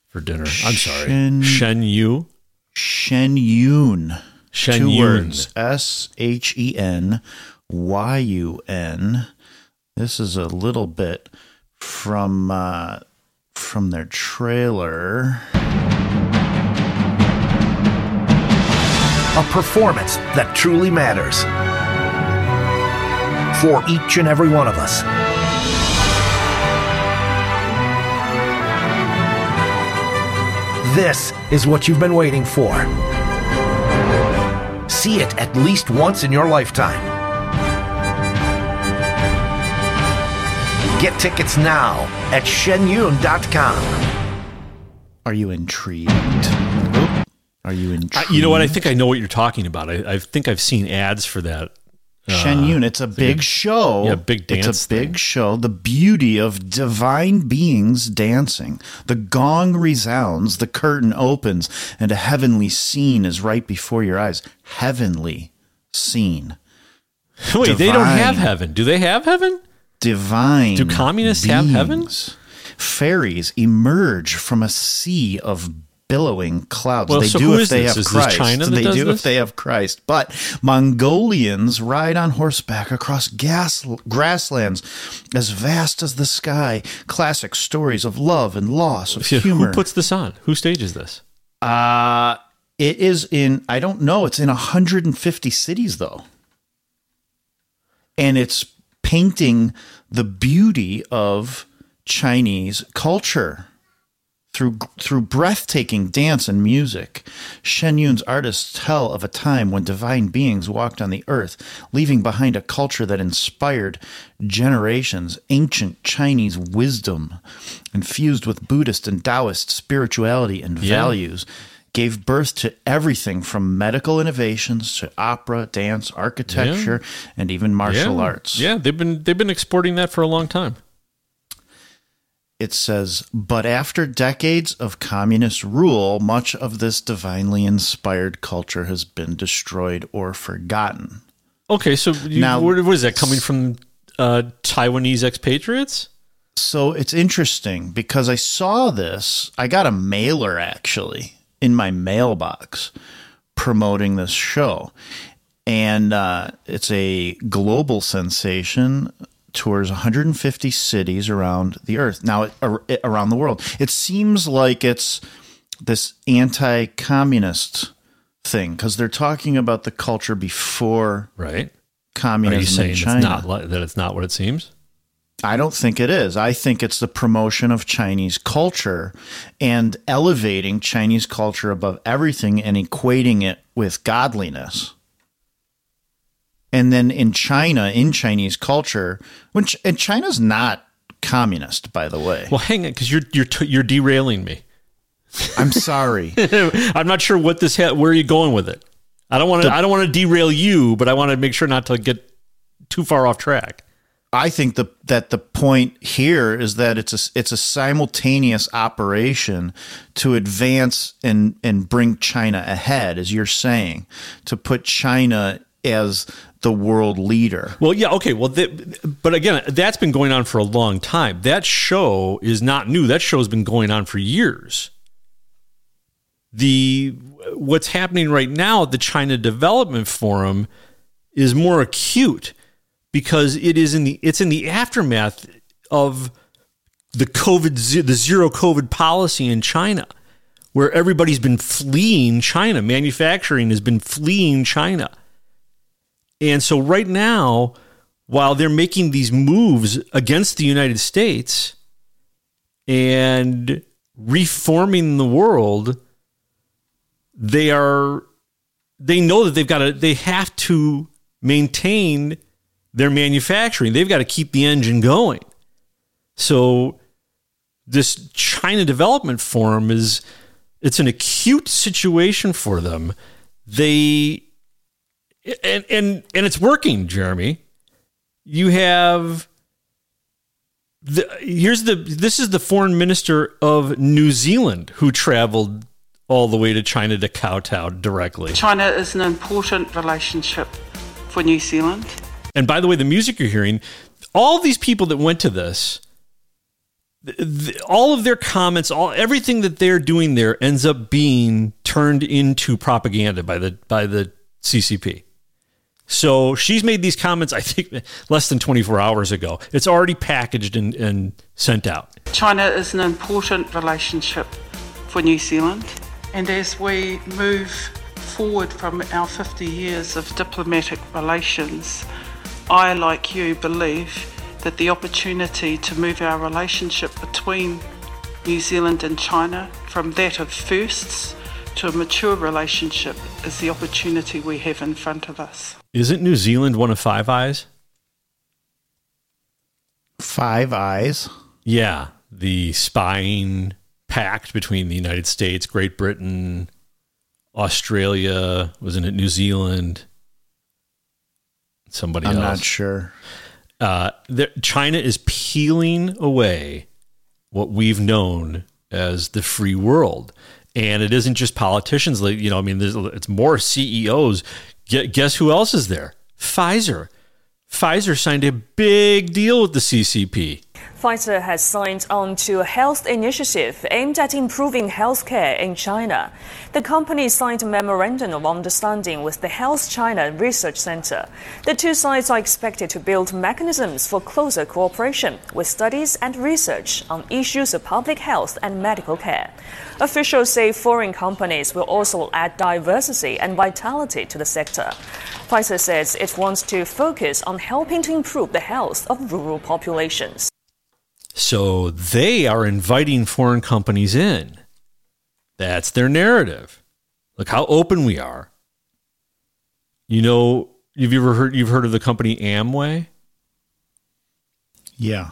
for dinner. I'm sorry, Shen- Shen Yu. Shen Yun. Shen Two Yun. words. S H E N Y U N. This is a little bit from uh, from their trailer. A performance that truly matters. For each and every one of us. This is what you've been waiting for. See it at least once in your lifetime. Get tickets now at shenyun.com. Are you intrigued? Are you I, intrigued? you know what? I think I know what you're talking about. I, I think I've seen ads for that. Shen Uh, Yun. It's a big like show. Yeah, big dance. It's a big show. The beauty of divine beings dancing. The gong resounds, the curtain opens, and a heavenly scene is right before your eyes. Heavenly scene. Wait, they don't have heaven. Do they have heaven? Divine. Do communists have heavens? Fairies emerge from a sea of billowing clouds. Well, they so do if they this? have Is Christ. They do this? if they have Christ. But Mongolians ride on horseback across gas, grasslands as vast as the sky. Classic stories of love and loss, of humor. Who puts this on? Who stages this? Uh it is in I don't know, it's in 150 cities though. And it's painting the beauty of Chinese culture through through breathtaking dance and music. Shen Yun's artists tell of a time when divine beings walked on the earth, leaving behind a culture that inspired generations, ancient Chinese wisdom, infused with Buddhist and Taoist spirituality and Yeah. values. Gave birth to everything from medical innovations to opera, dance, architecture, and even martial yeah. arts. Yeah, they've been they've been exporting that for a long time. It says, but after decades of communist rule, much of this divinely inspired culture has been destroyed or forgotten. Okay, so you, Now- what, is that coming from? Uh, Taiwanese expatriates? So it's interesting because I saw this. I got a mailer actually in my mailbox promoting this show. And uh, it's a global sensation, tours 150 cities around the earth. Now, it, it- around the world. It seems like it's this anti communist thing because they're talking about the culture before Right. communism Are you saying in it's China. not li- that it's not what it seems? I don't think it is. I think it's the promotion of Chinese culture and elevating Chinese culture above everything and equating it with godliness. And then in China, in Chinese culture, when Ch- and China's not communist, by the way. Well, hang on, because you're you're t- you're derailing me. I'm sorry. I'm not sure what this. Ha- where are you going with it? I don't want to. I don't want to derail you, but I want to make sure not to get too far off track. I think the, that the point here is that it's a it's a simultaneous operation to advance and and bring China ahead, as you're saying, to put China as the world leader. Well, yeah, okay. Well, but again, that's been going on for a long time. That show is not new. That show has been going on for years. The what's happening right now at the China Development Forum is more acute because it is in the it's in the aftermath of the COVID the zero COVID policy in China, where everybody's been fleeing China. Manufacturing has been fleeing China. And so right now, while they're making these moves against the United States and reforming the world, they are they know that they've got to they have to maintain their manufacturing. They've got to keep the engine going. So this China Development Forum is it's an acute situation for them. They and and and it's working, Jeremy. You have the here's the this is the foreign minister of New Zealand who traveled all the way to China to kowtow directly. China is an important relationship for New Zealand. And by the way, the music you're hearing, all these people that went to this, th- th- all of their comments, all everything that they're doing there ends up being turned into propaganda by the by the CCP. So she's made these comments, I think, less than 24 hours ago. It's already packaged and, and sent out. China is an important relationship for New Zealand. And as we move forward from our 50 years of diplomatic relations, I, like you, believe that the opportunity to move our relationship between New Zealand and China from that of firsts to a mature relationship is the opportunity we have in front of us. Isn't New Zealand one of Five Eyes? Five Eyes? Yeah, the spying pact between the United States, Great Britain, Australia, wasn't it New Zealand? Somebody I'm else. not sure. Uh, there, China is peeling away what we've known as the free world. And it isn't just politicians. You know, I mean, there's, it's more CEOs. Gu- Guess who else is there? Pfizer. Pfizer signed a big deal with the CCP. Pfizer has signed on to a health initiative aimed at improving healthcare in China. The company signed a memorandum of understanding with the Health China Research Center. The two sides are expected to build mechanisms for closer cooperation with studies and research on issues of public health and medical care. Officials say foreign companies will also add diversity and vitality to the sector. Pfizer says it wants to focus on helping to improve the health of rural populations. So they are inviting foreign companies in. That's their narrative. Look how open we are. You know, have you ever heard you've heard of the company Amway? Yeah.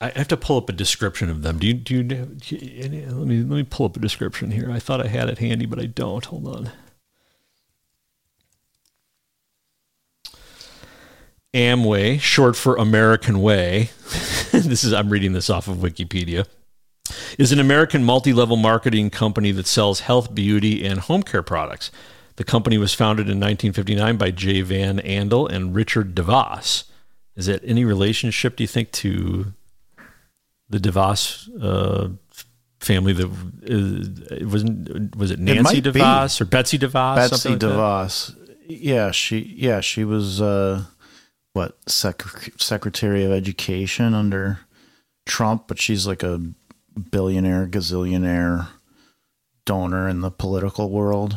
I have to pull up a description of them. Do you do you, do you let me let me pull up a description here. I thought I had it handy, but I don't. Hold on. Amway, short for American Way. this is I'm reading this off of Wikipedia. Is an American multi-level marketing company that sells health, beauty, and home care products. The company was founded in 1959 by Jay Van Andel and Richard DeVos. Is it any relationship, do you think, to the DeVos uh, family? That uh, wasn't was it Nancy be. DeVos or Betsy DeVos? Betsy something like? DeVos. Yeah, she yeah, she was uh what sec- secretary of education under Trump, but she's like a billionaire, gazillionaire donor in the political world.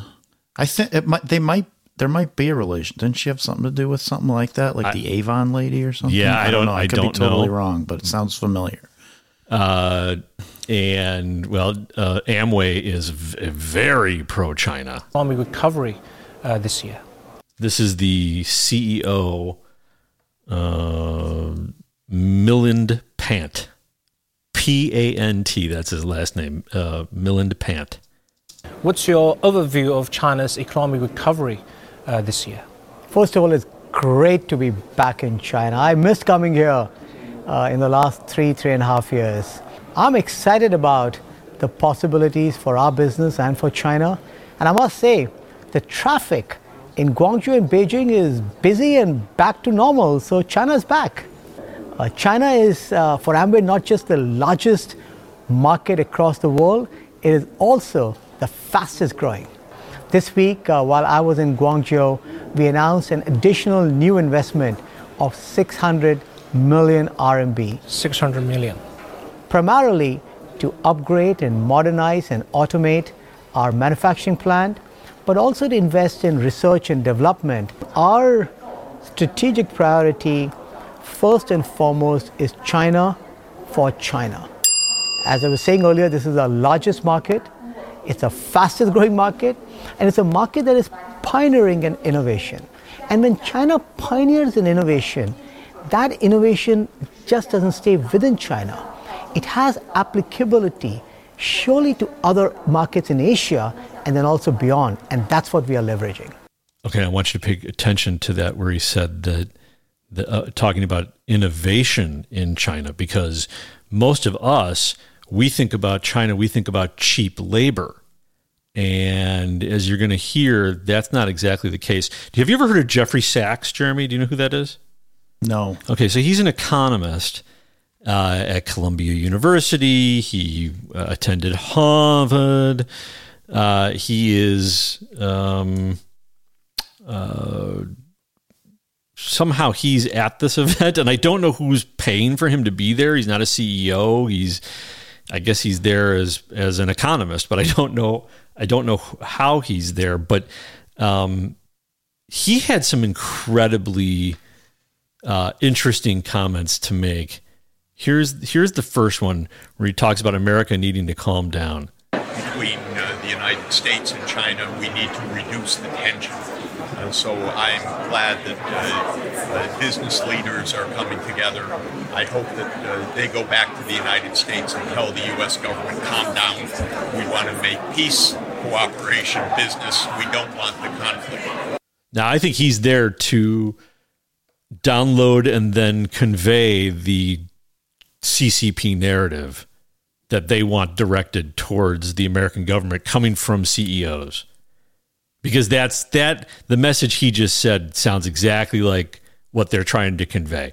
I think it might they might there might be a relation. Didn't she have something to do with something like that, like I- the Avon lady or something? Yeah, I don't- know. I, I could don't be totally know. wrong, but it sounds familiar. Uh, and well, uh, Amway is v- very pro China. economic recovery uh, this year. This is the CEO, uh, Milind Pant. P A N T, that's his last name, uh, Milind Pant. What's your overview of China's economic recovery uh, this year? First of all, it's great to be back in China. I missed coming here uh, in the last three, three and a half years. I'm excited about the possibilities for our business and for China. And I must say, the traffic in Guangzhou and Beijing is busy and back to normal. So China's back. Uh, China is, uh, for Amway, not just the largest market across the world, it is also the fastest growing. This week, uh, while I was in Guangzhou, we announced an additional new investment of 600 million RMB. 600 million. Primarily to upgrade and modernize and automate our manufacturing plant, but also to invest in research and development. Our strategic priority, first and foremost, is China for China. As I was saying earlier, this is our largest market, it's the fastest growing market, and it's a market that is pioneering in innovation. And when China pioneers in innovation, that innovation just doesn't stay within China. It has applicability surely to other markets in Asia and then also beyond. And that's what we are leveraging. Okay, I want you to pay attention to that where he said that the, uh, talking about innovation in China because most of us we think about China, we think about cheap labor. And as you're going to hear, that's not exactly the case. Have you ever heard of Jeffrey Sachs, Jeremy? Do you know who that is? No. Okay, so he's an economist uh, at Columbia University. He uh, attended Harvard. Uh, he is um, uh, somehow he's at this event, and I don't know who's paying for him to be there. He's not a CEO. He's I guess he's there as as an economist, but I don't know I don't know how he's there. But um, he had some incredibly uh, interesting comments to make. Here's here's the first one where he talks about America needing to calm down. The United States and China, we need to reduce the tension. And so I'm glad that uh, business leaders are coming together. I hope that uh, they go back to the United States and tell the U.S. government, calm down. We want to make peace, cooperation, business. We don't want the conflict. Now, I think he's there to download and then convey the CCP narrative that they want directed towards the American government coming from CEOs. Because that's that the message he just said sounds exactly like what they're trying to convey.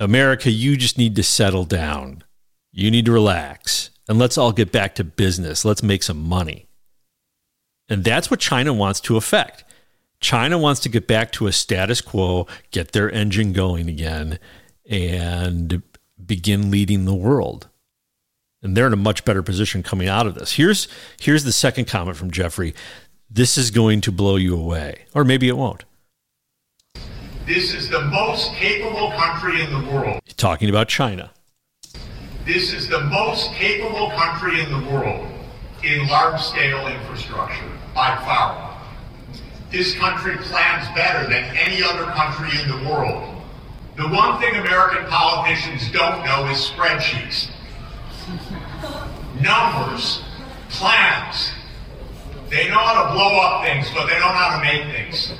America, you just need to settle down. You need to relax and let's all get back to business. Let's make some money. And that's what China wants to affect. China wants to get back to a status quo, get their engine going again, and begin leading the world. And they're in a much better position coming out of this. Here's here's the second comment from Jeffrey. This is going to blow you away, or maybe it won't. This is the most capable country in the world. Talking about China. This is the most capable country in the world in large scale infrastructure by far. This country plans better than any other country in the world. The one thing American politicians don't know is spreadsheets. Numbers, plans. They know how to blow up things, but they don't know how to make things.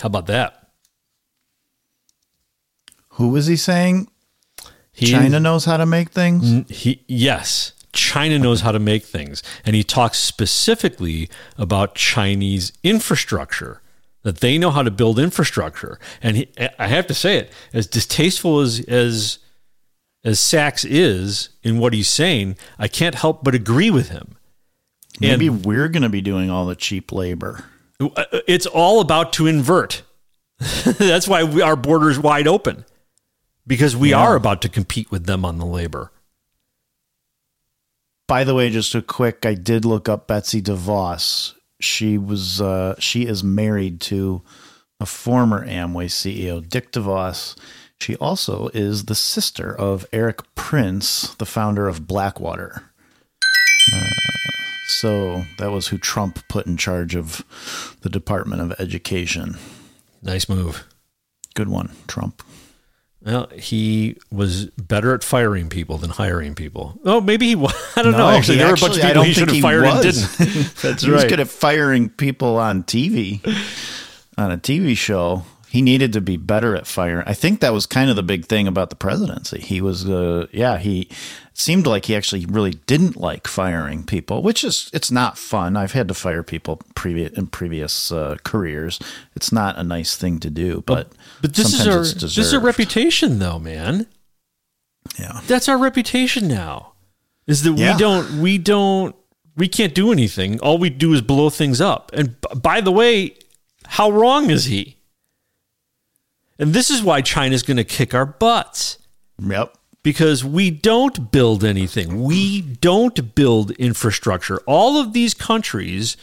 How about that? Who was he saying? He- China knows how to make things. He, yes, China knows how to make things. And he talks specifically about Chinese infrastructure, that they know how to build infrastructure. And he, I have to say it, as distasteful as, as, as Sachs is in what he's saying, I can't help but agree with him. Maybe we're going to be doing all the cheap labor. Uh, It's all about to invert. That's why we, our border's wide open because we Yeah. are about to compete with them on the labor. By the way, just a quick, I did look up Betsy DeVos. She was uh, she is married to a former Amway CEO, Dick DeVos. She also is the sister of Erik Prince, the founder of Blackwater. Uh, so that was who Trump put in charge of the Department of Education. Nice move. Good one, Trump. Well, he was better at firing people than hiring people. Oh, maybe he was. I don't No, know. Actually, he there were a bunch of actually- people he should have fired and didn't. That's he was good at firing people on TV. on a TV show. He needed to be better at firing. I think that was kind of the big thing about the presidency. He was, uh, yeah, he seemed like he actually really didn't like firing people, which is it's not fun. I've had to fire people previous in previous uh, careers. It's not a nice thing to do, but But this is our this is our reputation, though, man. Yeah, that's our reputation now. Is that Yeah. we don't we don't we can't do anything. All we do is blow things up. And b- by the way, how wrong is he? And this is why China's going to kick our butts. Yep. Because we don't build anything. We don't build infrastructure. All of these countries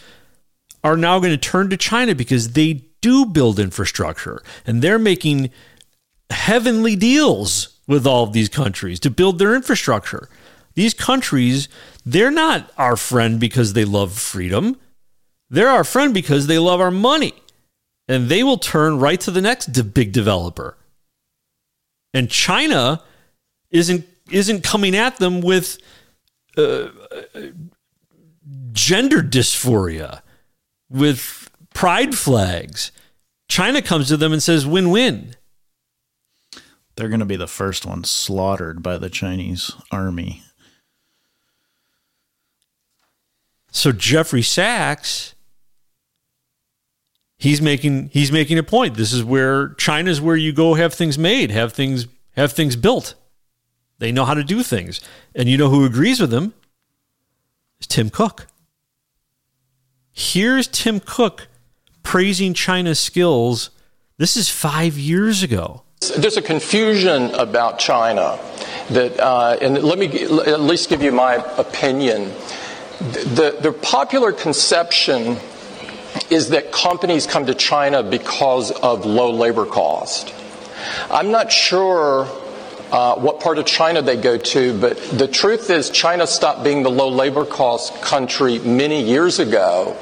are now going to turn to China because they do build infrastructure and they're making heavenly deals with all of these countries to build their infrastructure. These countries, they're not our friend because they love freedom. They're our friend because they love our money. And they will turn right to the next big developer. And China isn't isn't coming at them with uh, gender dysphoria, with pride flags. China comes to them and says win-win. They're going to be the first ones slaughtered by the Chinese army. So Jeffrey Sachs, he's making he's making a point. This is where China's where you go have things made, have things have things built. They know how to do things. And you know who agrees with him? Is Tim Cook. Here's Tim Cook praising China's skills. This is 5 years ago. There's a confusion about China that, uh, and let me at least give you my opinion. The, the popular conception is that companies come to China because of low labor cost. I'm not sure uh, what part of China they go to, but the truth is China stopped being the low labor cost country many years ago.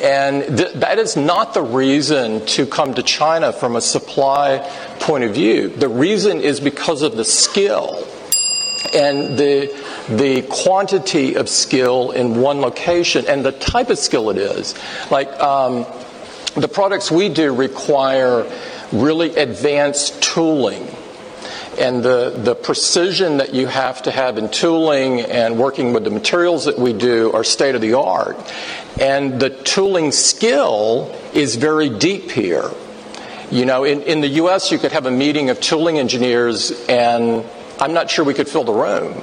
And th- that is not the reason to come to China from a supply point of view. The reason is because of the skill and the the quantity of skill in one location and the type of skill it is. Like um, the products we do require really advanced tooling. And the, the precision that you have to have in tooling and working with the materials that we do are state of the art. And the tooling skill is very deep here. You know, in, in the US, you could have a meeting of tooling engineers, and I'm not sure we could fill the room.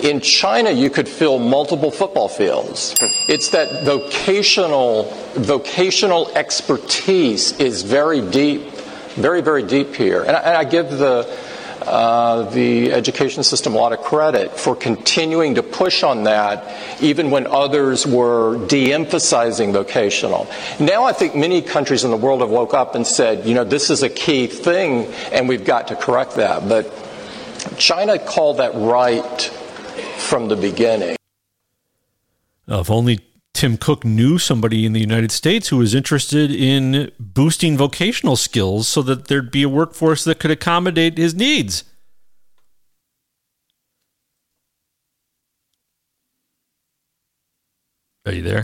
In China, you could fill multiple football fields. It's that vocational, vocational expertise is very deep, very, very deep here. And I, and I give the, uh, the education system a lot of credit for continuing to push on that, even when others were de emphasizing vocational. Now I think many countries in the world have woke up and said, you know, this is a key thing, and we've got to correct that. But China called that right from the beginning. Uh, if only Tim Cook knew somebody in the United States who was interested in boosting vocational skills so that there'd be a workforce that could accommodate his needs. Are you there?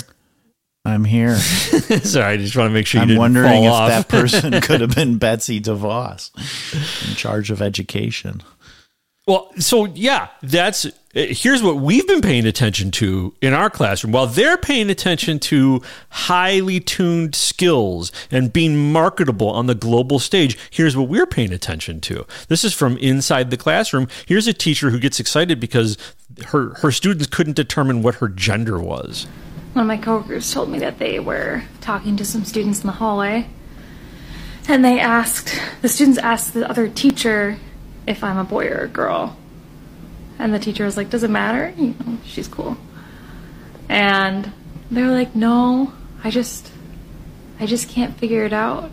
I'm here. Sorry, I just want to make sure you I'm wondering if off. that person could have been Betsy DeVos in charge of education. Well, so yeah, that's uh, here's what we've been paying attention to in our classroom. While they're paying attention to highly tuned skills and being marketable on the global stage, here's what we're paying attention to. This is from inside the classroom. Here's a teacher who gets excited because her her students couldn't determine what her gender was. One of my coworkers told me that they were talking to some students in the hallway, and they asked the students asked the other teacher if I'm a boy or a girl, and the teacher was like, "Does it matter? You know, she's cool." And they were like, "No, I just, I just can't figure it out.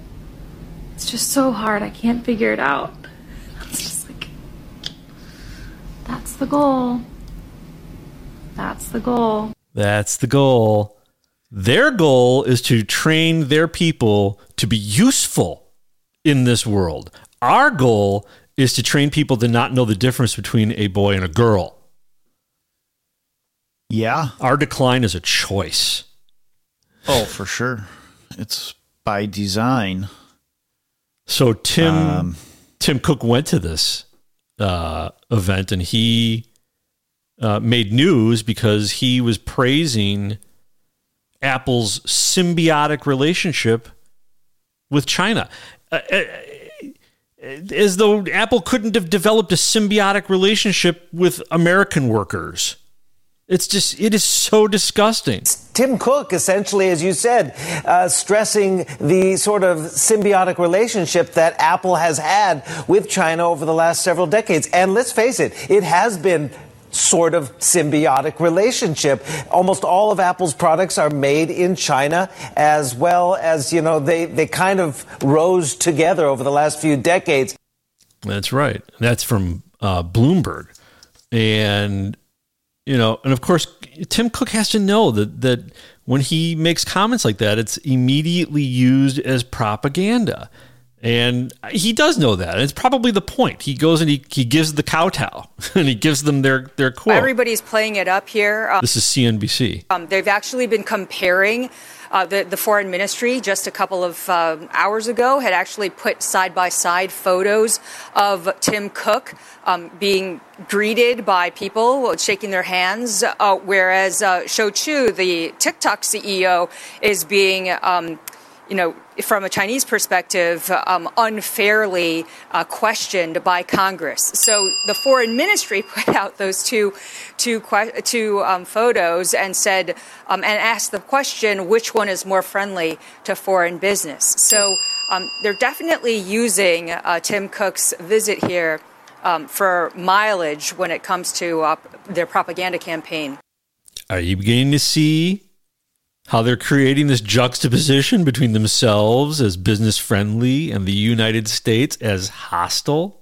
It's just so hard. I can't figure it out." I was just like, "That's the goal. That's the goal." That's the goal. Their goal is to train their people to be useful in this world. Our goal is to train people to not know the difference between a boy and a girl. Yeah. Our decline is a choice. Oh, for sure. It's by design. So Tim um, Tim Cook went to this uh, event and he uh, made news because he was praising Apple's symbiotic relationship with China. Uh, uh, as though Apple couldn't have developed a symbiotic relationship with American workers. It's just, it is so disgusting. Tim Cook, essentially, as you said, uh, stressing the sort of symbiotic relationship that Apple has had with China over the last several decades. And let's face it, it has been sort of symbiotic relationship. Almost all of Apple's products are made in China, as well as, you know, they, they kind of rose together over the last few decades. That's right. That's from uh, Bloomberg. And, you know, and of course, Tim Cook has to know that, that when he makes comments like that, it's immediately used as propaganda. And he does know that. It's probably the point. He goes and he, he gives the kowtow and he gives them their, their quote. Everybody's playing it up here. Um, this is CNBC. Um, they've actually been comparing. Uh, the, the foreign ministry just a couple of uh, hours ago had actually put side by side photos of Tim Cook um, being greeted by people, shaking their hands, uh, whereas uh, Shou Chew, the TikTok CEO, is being um, you know, from a Chinese perspective, um, unfairly uh, questioned by Congress. So the foreign ministry put out those two, two, two um, photos and said, um, and asked the question, which one is more friendly to foreign business? So um, they're definitely using uh, Tim Cook's visit here um, for mileage when it comes to uh, their propaganda campaign. Are you beginning to see how they're creating this juxtaposition between themselves as business friendly and the United States as hostile,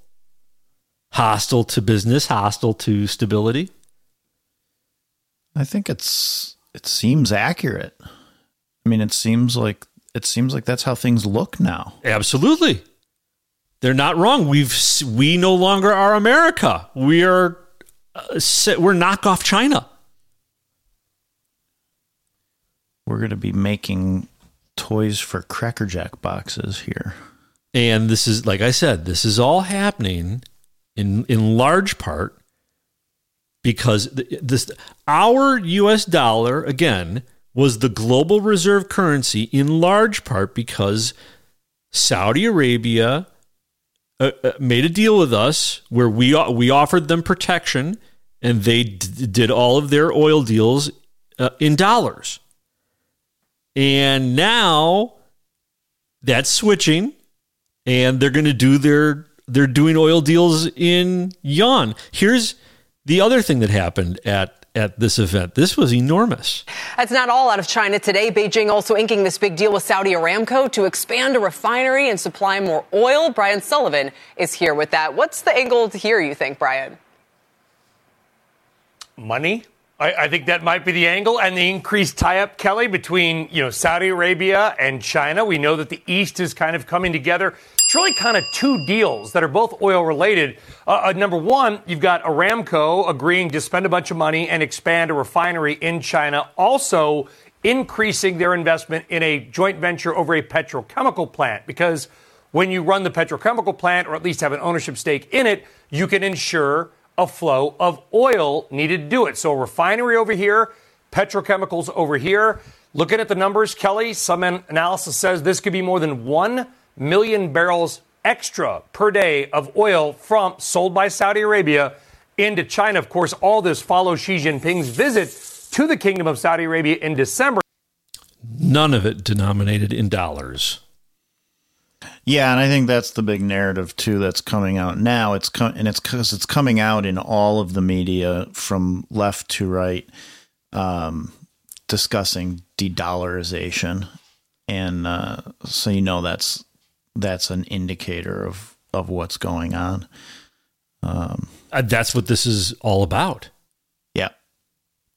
hostile to business, hostile to stability. I think it's it seems accurate. I mean, it seems like it seems like that's how things look now. Absolutely. They're not wrong. We've we no longer are America. We are uh, we're knockoff China. We're going to be making toys for Cracker Jack boxes here. And this is, like I said, this is all happening in in large part because this our U.S. dollar again was the global reserve currency in large part because Saudi Arabia uh, uh made a deal with us where we we offered them protection and they d- did all of their oil deals uh, in dollars. And now that's switching and they're going to do their they're doing oil deals in yuan. Here's the other thing that happened at at this event. This was enormous. That's not all out of China today. Beijing also inking this big deal with Saudi Aramco to expand a refinery and supply more oil. Brian Sullivan is here with that. What's the angle here, you think, Brian? Money. I, I, think that might be the angle, and the increased tie-up, Kelly, between you know Saudi Arabia and China. We know that the East is kind of coming together. It's really kind of two deals that are both oil related. Uh, uh, number one, you've got Aramco agreeing to spend a bunch of money and expand a refinery in China, also increasing their investment in a joint venture over a petrochemical plant because when you run the petrochemical plant or at least have an ownership stake in it, you can ensure a flow of oil needed to do it. So, a refinery over here, petrochemicals over here. Looking at the numbers, Kelly, some analysis says this could be more than 1 million barrels extra per day of oil from sold by Saudi Arabia into China. Of course, all this follows Xi Jinping's visit to the Kingdom of Saudi Arabia in December. None of it denominated in dollars. Yeah, and I think that's the big narrative too that's coming out now. It's com- and it's because it's coming out in all of the media from left to right, um, discussing de-dollarization, and uh, so you know that's that's an indicator of of what's going on. Um, uh, that's what this is all about. Yeah.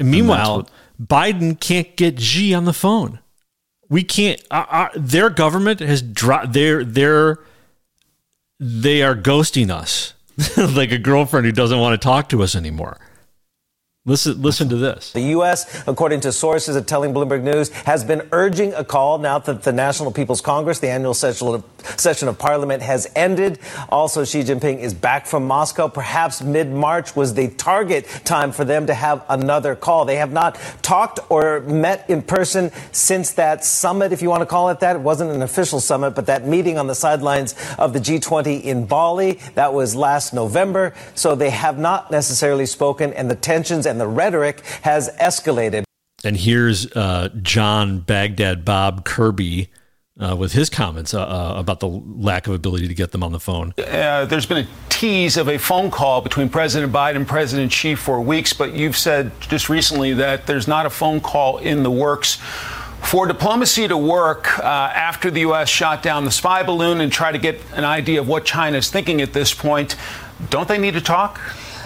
And meanwhile, and what, Biden can't get G on the phone we can't. Our, our, their government has dropped. They're they are ghosting us like a girlfriend who doesn't want to talk to us anymore. Listen, listen to this. The U.S., according to sources telling Bloomberg News, has been urging a call now that the National People's Congress, the annual session of, session of Parliament, has ended. Also, Xi Jinping is back from Moscow. Perhaps mid-March was the target time for them to have another call. They have not talked or met in person since that summit, if you want to call it that. It wasn't an official summit, but that meeting on the sidelines of the G20 in Bali. That was last November. So they have not necessarily spoken, and the tensions and the rhetoric has escalated. And here's uh, John Baghdad Bob Kirby uh, with his comments uh, uh, about the lack of ability to get them on the phone. Uh, there's been a tease of a phone call between President Biden and President Xi for weeks, but you've said just recently that there's not a phone call in the works. For diplomacy to work uh, after the U.S. shot down the spy balloon and try to get an idea of what China is thinking at this point, don't they need to talk?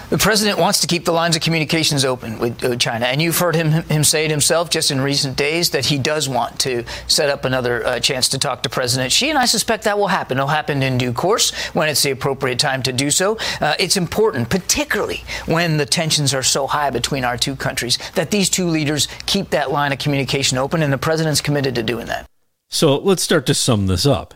The president wants to keep the lines of communications open with uh, China, and you've heard him him say it himself just in recent days that he does want to set up another uh, chance to talk to President Xi, and I suspect that will happen. It'll happen in due course when it's the appropriate time to do so. Uh, it's important, particularly when the tensions are so high between our two countries, that these two leaders keep that line of communication open, and the president's committed to doing that. So let's start to sum this up.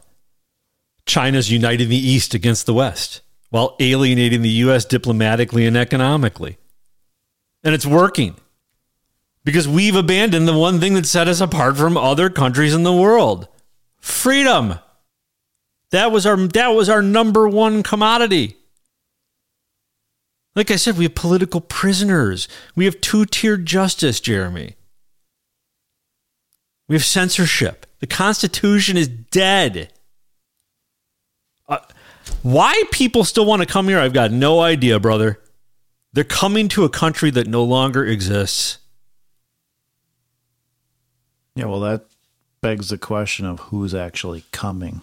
China's uniting the East against the West while alienating the U.S. diplomatically and economically. And it's working because we've abandoned the one thing that set us apart from other countries in the world freedom. That was our, that was our number one commodity. Like I said, we have political prisoners. We have two tiered justice, Jeremy. We have censorship. The Constitution is dead. Uh, why people still want to come here, I've got no idea, brother. They're coming to a country that no longer exists. Yeah, well, that begs the question of who's actually coming.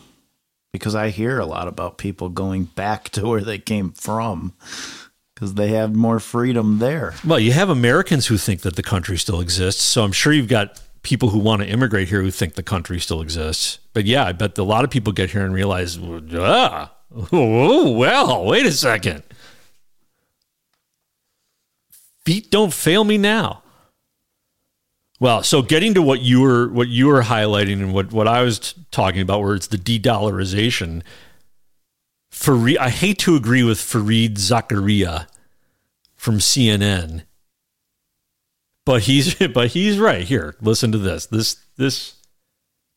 Because I hear a lot about people going back to where they came from because they have more freedom there. Well, you have Americans who think that the country still exists. So I'm sure you've got people who want to immigrate here who think the country still exists. But yeah, I bet a lot of people get here and realize, ah, oh, well, wait a second. Feet don't fail me now. Well, so getting to what you were what you were highlighting and what, what I was t- talking about, where it's the de-dollarization. Fareed, I hate to agree with Fareed Zakaria from CNN, but he's but he's right here. Listen to this. This this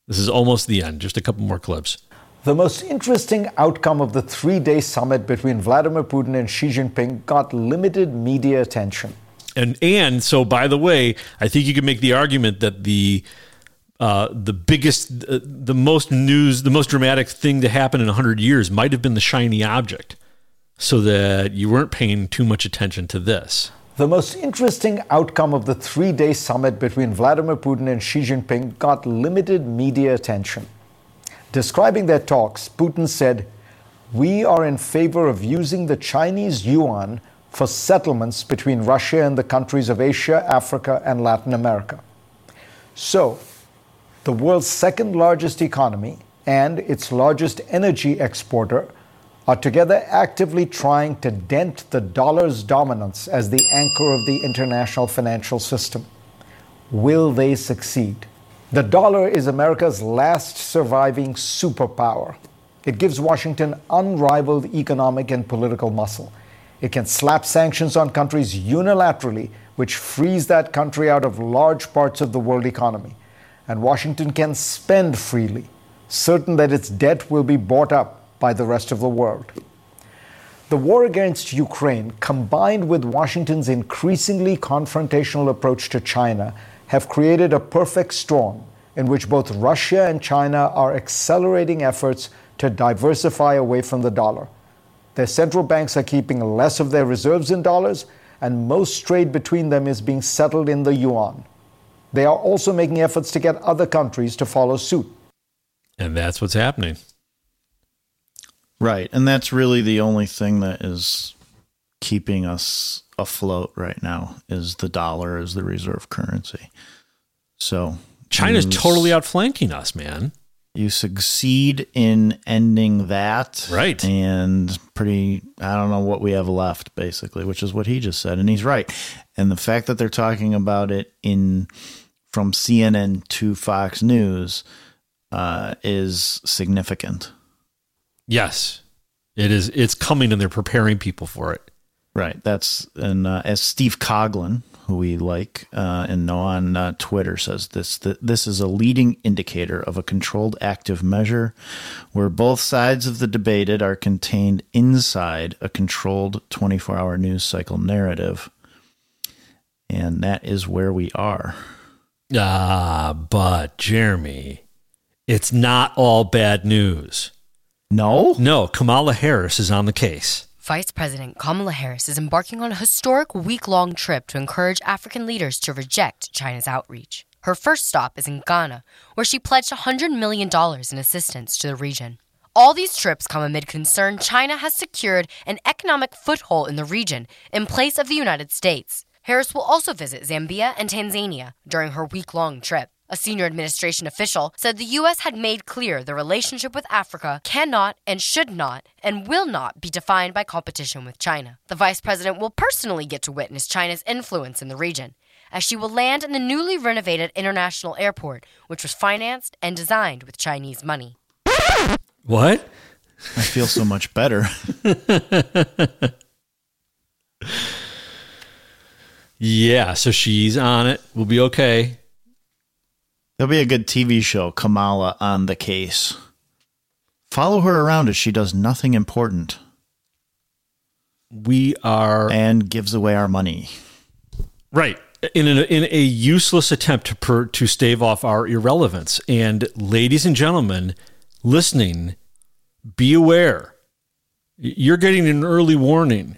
this is almost the end. Just a couple more clips. The most interesting outcome of the three day summit between Vladimir Putin and Xi Jinping got limited media attention. And and so by the way, I think you could make the argument that the uh, the biggest, uh, the most news, the most dramatic thing to happen in hundred years might have been the shiny object, so that you weren't paying too much attention to this. The most interesting outcome of the three day summit between Vladimir Putin and Xi Jinping got limited media attention. Describing their talks, Putin said, We are in favor of using the Chinese yuan for settlements between Russia and the countries of Asia, Africa, and Latin America. So, the world's second largest economy and its largest energy exporter are together actively trying to dent the dollar's dominance as the anchor of the international financial system. Will they succeed? The dollar is America's last surviving superpower. It gives Washington unrivaled economic and political muscle. It can slap sanctions on countries unilaterally, which frees that country out of large parts of the world economy. And Washington can spend freely, certain that its debt will be bought up by the rest of the world. The war against Ukraine, combined with Washington's increasingly confrontational approach to China, have created a perfect storm in which both Russia and China are accelerating efforts to diversify away from the dollar. Their central banks are keeping less of their reserves in dollars, and most trade between them is being settled in the yuan. They are also making efforts to get other countries to follow suit. And that's what's happening. Right. And that's really the only thing that is keeping us afloat right now is the dollar as the reserve currency. So China's totally outflanking us, man. you succeed in ending that. Right. And pretty, I don't know what we have left, basically, which is what he just said. And he's right. And the fact that they're talking about it in from CNN to Fox News uh, is significant. Yes, it is. It's coming, and they're preparing people for it. Right. That's and uh, as Steve Coughlin, who we like uh, and know on uh, Twitter, says this: th- this is a leading indicator of a controlled active measure, where both sides of the debated are contained inside a controlled 24-hour news cycle narrative, and that is where we are. Ah, but Jeremy, it's not all bad news. No, no. Kamala Harris is on the case. Vice President Kamala Harris is embarking on a historic week long trip to encourage African leaders to reject China's outreach. Her first stop is in Ghana, where she pledged $100 million in assistance to the region. All these trips come amid concern China has secured an economic foothold in the region in place of the United States. Harris will also visit Zambia and Tanzania during her week long trip. A senior administration official said the U.S. had made clear the relationship with Africa cannot and should not and will not be defined by competition with China. The vice president will personally get to witness China's influence in the region, as she will land in the newly renovated international airport, which was financed and designed with Chinese money. What? I feel so much better. yeah, so she's on it. We'll be okay. There'll be a good TV show, Kamala on the case. Follow her around as she does nothing important. We are. And gives away our money. Right. In, a, in a useless attempt to, per, to stave off our irrelevance. And ladies and gentlemen listening, be aware. You're getting an early warning.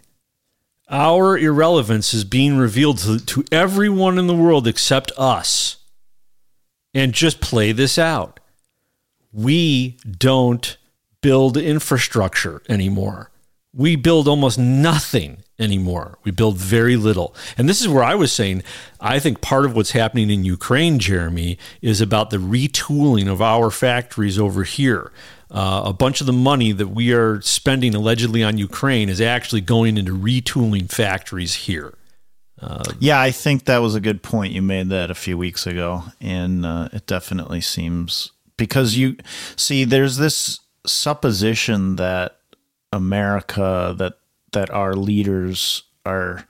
Our irrelevance is being revealed to, to everyone in the world except us and just play this out. We don't build infrastructure anymore. We build almost nothing anymore. We build very little. And this is where I was saying I think part of what's happening in Ukraine, Jeremy, is about the retooling of our factories over here. Uh, a bunch of the money that we are spending allegedly on Ukraine is actually going into retooling factories here. Yeah, I think that was a good point. You made that a few weeks ago, and uh, it definitely seems because you see, there's this supposition that America, that that our leaders are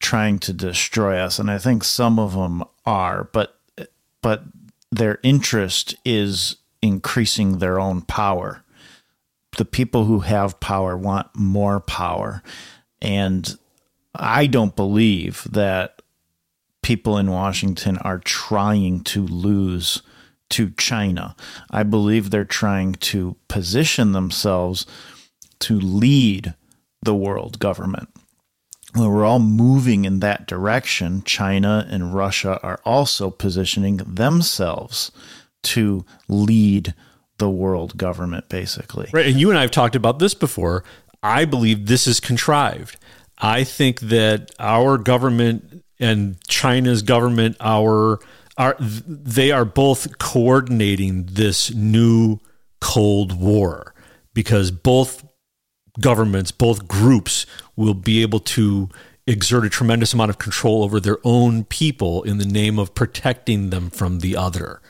trying to destroy us, and I think some of them are, but but their interest is increasing their own power. The people who have power want more power, and I don't believe that people in Washington are trying to lose to China. I believe they're trying to position themselves to lead the world government. We're all moving in that direction, China and Russia are also positioning themselves to lead the world government, basically. Right. And you and I have talked about this before. I believe this is contrived. I think that our government and China's government, our are they are both coordinating this new Cold War because both governments, both groups will be able to exert a tremendous amount of control over their own people in the name of protecting them from the other.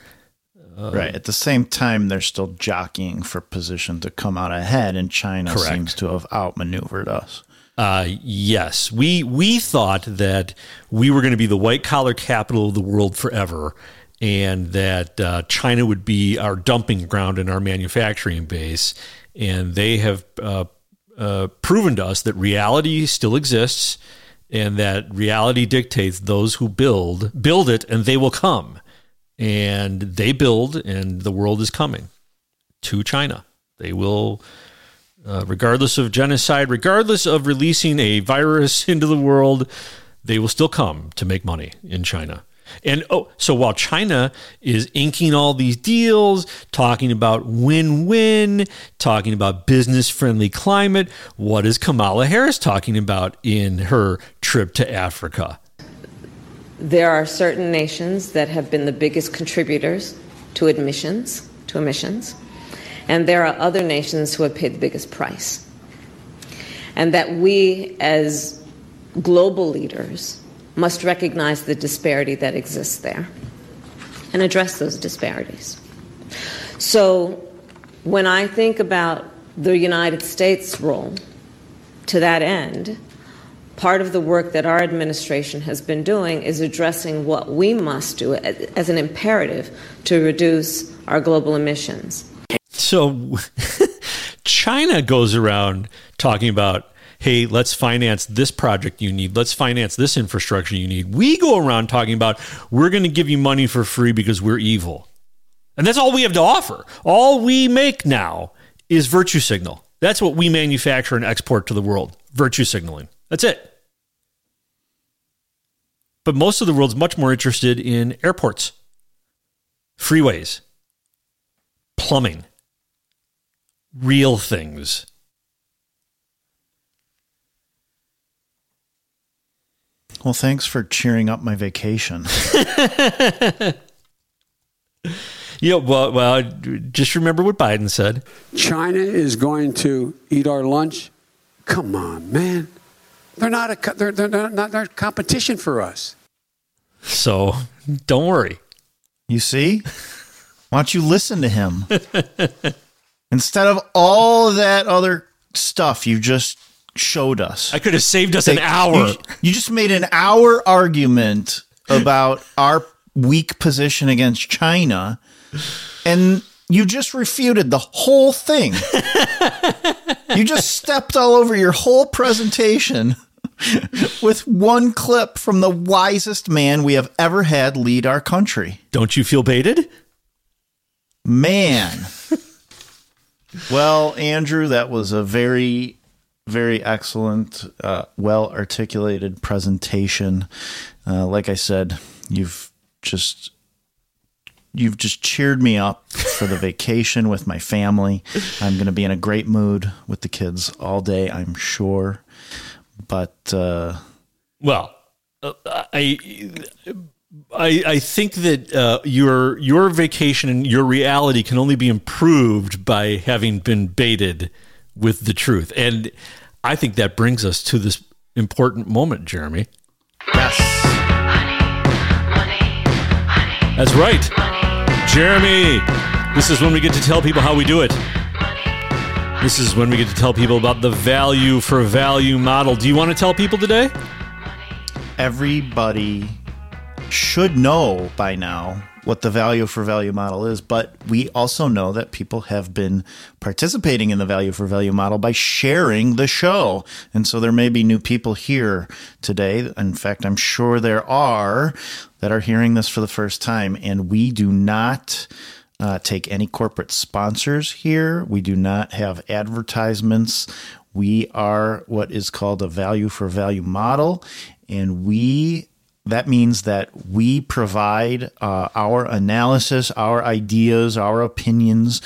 Uh, right. At the same time, they're still jockeying for position to come out ahead, and China correct. seems to have outmaneuvered us. Uh, yes, we we thought that we were going to be the white collar capital of the world forever, and that uh, China would be our dumping ground and our manufacturing base. And they have uh, uh, proven to us that reality still exists, and that reality dictates those who build build it, and they will come. And they build, and the world is coming to China. They will uh, regardless of genocide, regardless of releasing a virus into the world, they will still come to make money in China. And oh, so while China is inking all these deals, talking about win win, talking about business friendly climate, what is Kamala Harris talking about in her trip to Africa? There are certain nations that have been the biggest contributors to admissions to emissions, and there are other nations who have paid the biggest price. And that we, as global leaders, must recognize the disparity that exists there and address those disparities. So, when I think about the United States' role to that end, part of the work that our administration has been doing is addressing what we must do as an imperative to reduce our global emissions. So China goes around talking about, hey, let's finance this project you need. Let's finance this infrastructure you need. We go around talking about, we're going to give you money for free because we're evil. And that's all we have to offer. All we make now is virtue signal. That's what we manufacture and export to the world virtue signaling. That's it. But most of the world's much more interested in airports, freeways, plumbing, real things. Well, thanks for cheering up my vacation. Yeah, well, well, just remember what Biden said. China is going to eat our lunch. Come on, man. They're not a they're, they're not they're competition for us. So don't worry. You see? Why don't you listen to him? Instead of all that other stuff you just showed us. I could have saved us an hour. You, you just made an hour argument about our weak position against China and you just refuted the whole thing. you just stepped all over your whole presentation with one clip from the wisest man we have ever had lead our country. Don't you feel baited? Man. well, Andrew, that was a very, very excellent, uh, well articulated presentation. Uh, like I said, you've just you've just cheered me up for the vacation with my family. I'm going to be in a great mood with the kids all day, I'm sure. But uh, well, uh, I. I, I think that uh, your your vacation and your reality can only be improved by having been baited with the truth, and I think that brings us to this important moment, Jeremy. Yes, that's right. Jeremy, this is when we get to tell people how we do it. This is when we get to tell people about the value for value model. Do you want to tell people today? Everybody should know by now what the value for value model is, but we also know that people have been participating in the value for value model by sharing the show. And so there may be new people here today. In fact, I'm sure there are that are hearing this for the first time. And we do not uh, take any corporate sponsors here, we do not have advertisements. We are what is called a value for value model. And we that means that we provide uh, our analysis, our ideas, our opinions,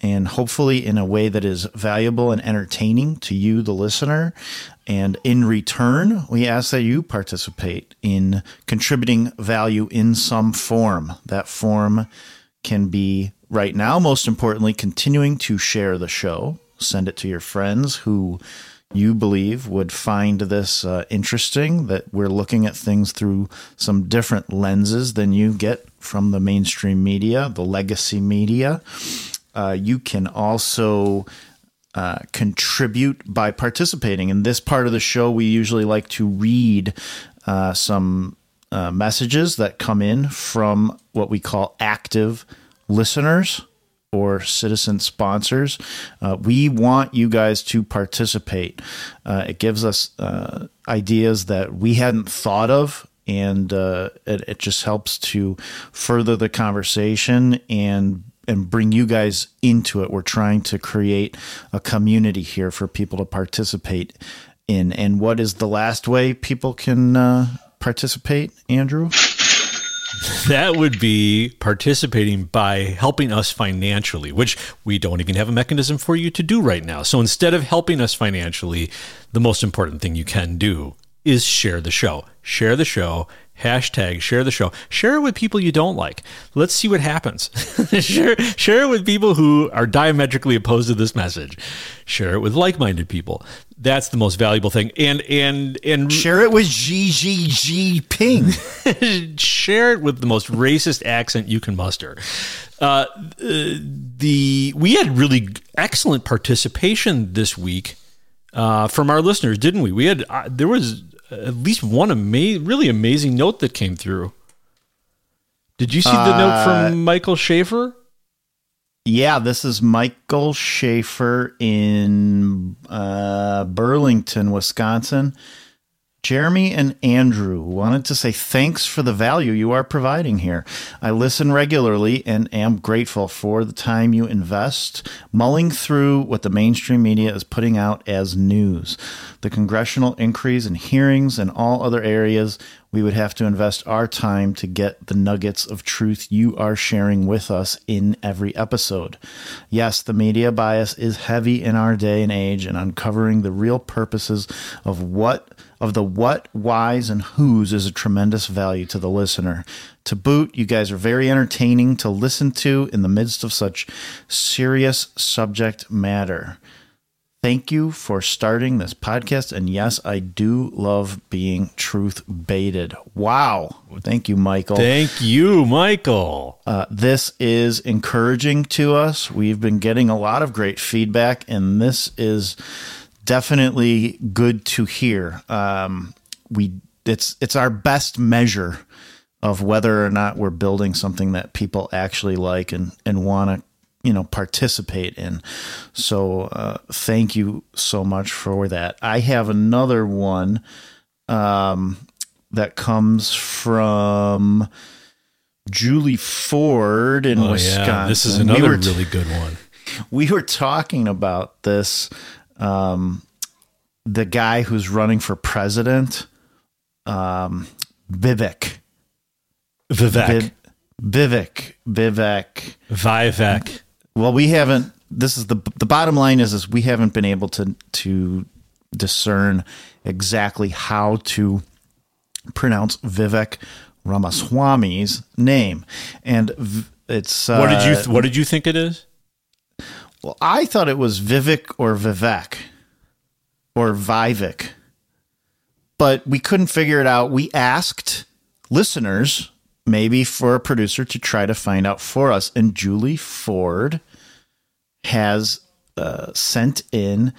and hopefully in a way that is valuable and entertaining to you, the listener. And in return, we ask that you participate in contributing value in some form. That form can be right now, most importantly, continuing to share the show. Send it to your friends who you believe would find this uh, interesting that we're looking at things through some different lenses than you get from the mainstream media, the legacy media. Uh, you can also uh, contribute by participating. In this part of the show, we usually like to read uh, some uh, messages that come in from what we call active listeners or citizen sponsors. Uh, we want you guys to participate. Uh, it gives us uh, ideas that we hadn't thought of. And uh, it, it just helps to further the conversation and and bring you guys into it. We're trying to create a community here for people to participate in. And what is the last way people can uh, participate, Andrew? That would be participating by helping us financially, which we don't even have a mechanism for you to do right now. So instead of helping us financially, the most important thing you can do is share the show. Share the show, Hashtag share the show. Share it with people you don't like. Let's see what happens. share, share it with people who are diametrically opposed to this message. Share it with like-minded people. That's the most valuable thing. And and and share it with Xi Ping. share it with the most racist accent you can muster. Uh, the we had really excellent participation this week uh, from our listeners, didn't we? We had uh, there was at least one ama- really amazing note that came through. Did you see the note Uh, from Michael Schaefer? Yeah, this is Michael Schaefer in uh, Burlington, Wisconsin. Jeremy and Andrew wanted to say thanks for the value you are providing here. I listen regularly and am grateful for the time you invest mulling through what the mainstream media is putting out as news. The congressional inquiries and hearings and all other areas we would have to invest our time to get the nuggets of truth you are sharing with us in every episode. Yes, the media bias is heavy in our day and age, and uncovering the real purposes of what of the what, whys, and whos is a tremendous value to the listener. To boot, you guys are very entertaining to listen to in the midst of such serious subject matter. Thank you for starting this podcast. And yes, I do love being truth baited. Wow. Thank you, Michael. Thank you, Michael. Uh, this is encouraging to us. We've been getting a lot of great feedback, and this is definitely good to hear. Um, we it's it's our best measure of whether or not we're building something that people actually like and and want to you know participate in. So uh, thank you so much for that. I have another one um, that comes from. Julie Ford in Oh, yeah. Wisconsin. This is We another were really good one. We were talking about this. Um, the guy who's running for president, um, Vivek. Vivek. Vivek. Vivek. Vivek. Well, we haven't. This is the the bottom line is is we haven't been able to to discern exactly how to pronounce Vivek Ramaswamy's name, and v- it's uh, what did you th- What did you think it is? Well, I thought it was Vivek or Vivek or Vivek, but we couldn't figure it out. We asked listeners, maybe for a producer to try to find out for us, and Julie Ford has uh, sent in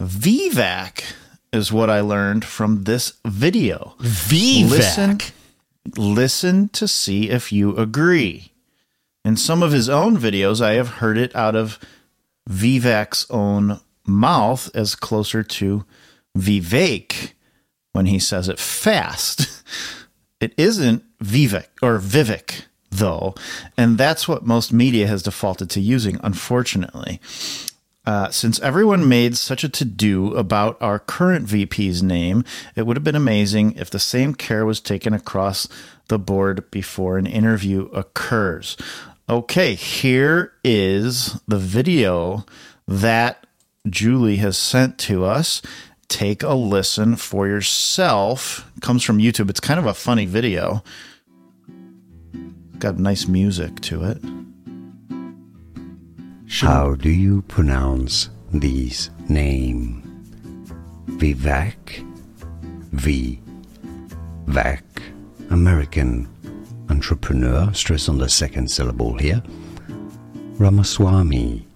VVAC, is what I learned from this video. VVAC. Listen, listen to see if you agree. In some of his own videos, I have heard it out of Vivek's own mouth as closer to Vivek when he says it fast. It isn't Vivek or Vivek, though, and that's what most media has defaulted to using, unfortunately. Uh, since everyone made such a to do about our current VP's name, it would have been amazing if the same care was taken across the board before an interview occurs. Okay, here is the video that Julie has sent to us. Take a listen for yourself. It comes from YouTube. It's kind of a funny video. Got nice music to it. How do you pronounce these name? Vivek, V, Vac, American entrepreneur, stress on the second syllable here. Ramaswamy,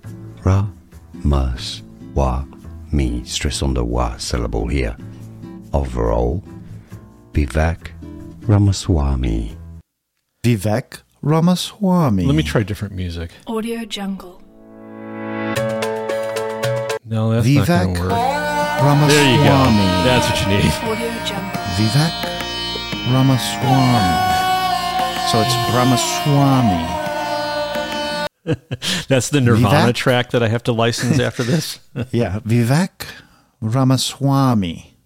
Ramaswamy, stress on the wa syllable here. Overall, Vivek Ramaswamy. Vivek Ramaswamy. Let me try different music. Audio Jungle. No, that's Vivek not going to work. Ramaswamy. There you go. That's what you need. Audio Jungle. Vivek Ramaswamy. So it's Ramaswamy. That's the Nirvana Vivek? track that I have to license after this. yeah, Vivek Ramaswamy.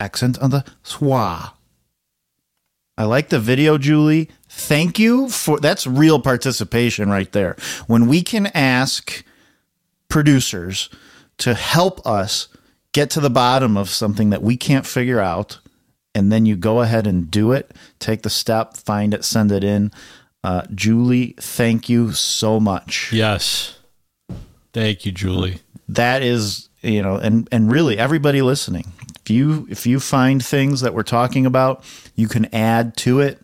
Accent on the swa. I like the video, Julie. Thank you for that's real participation right there. When we can ask producers to help us get to the bottom of something that we can't figure out and then you go ahead and do it. Take the step, find it, send it in. Uh, Julie, thank you so much. Yes. Thank you, Julie. That is, you know, and and really everybody listening. If you if you find things that we're talking about, you can add to it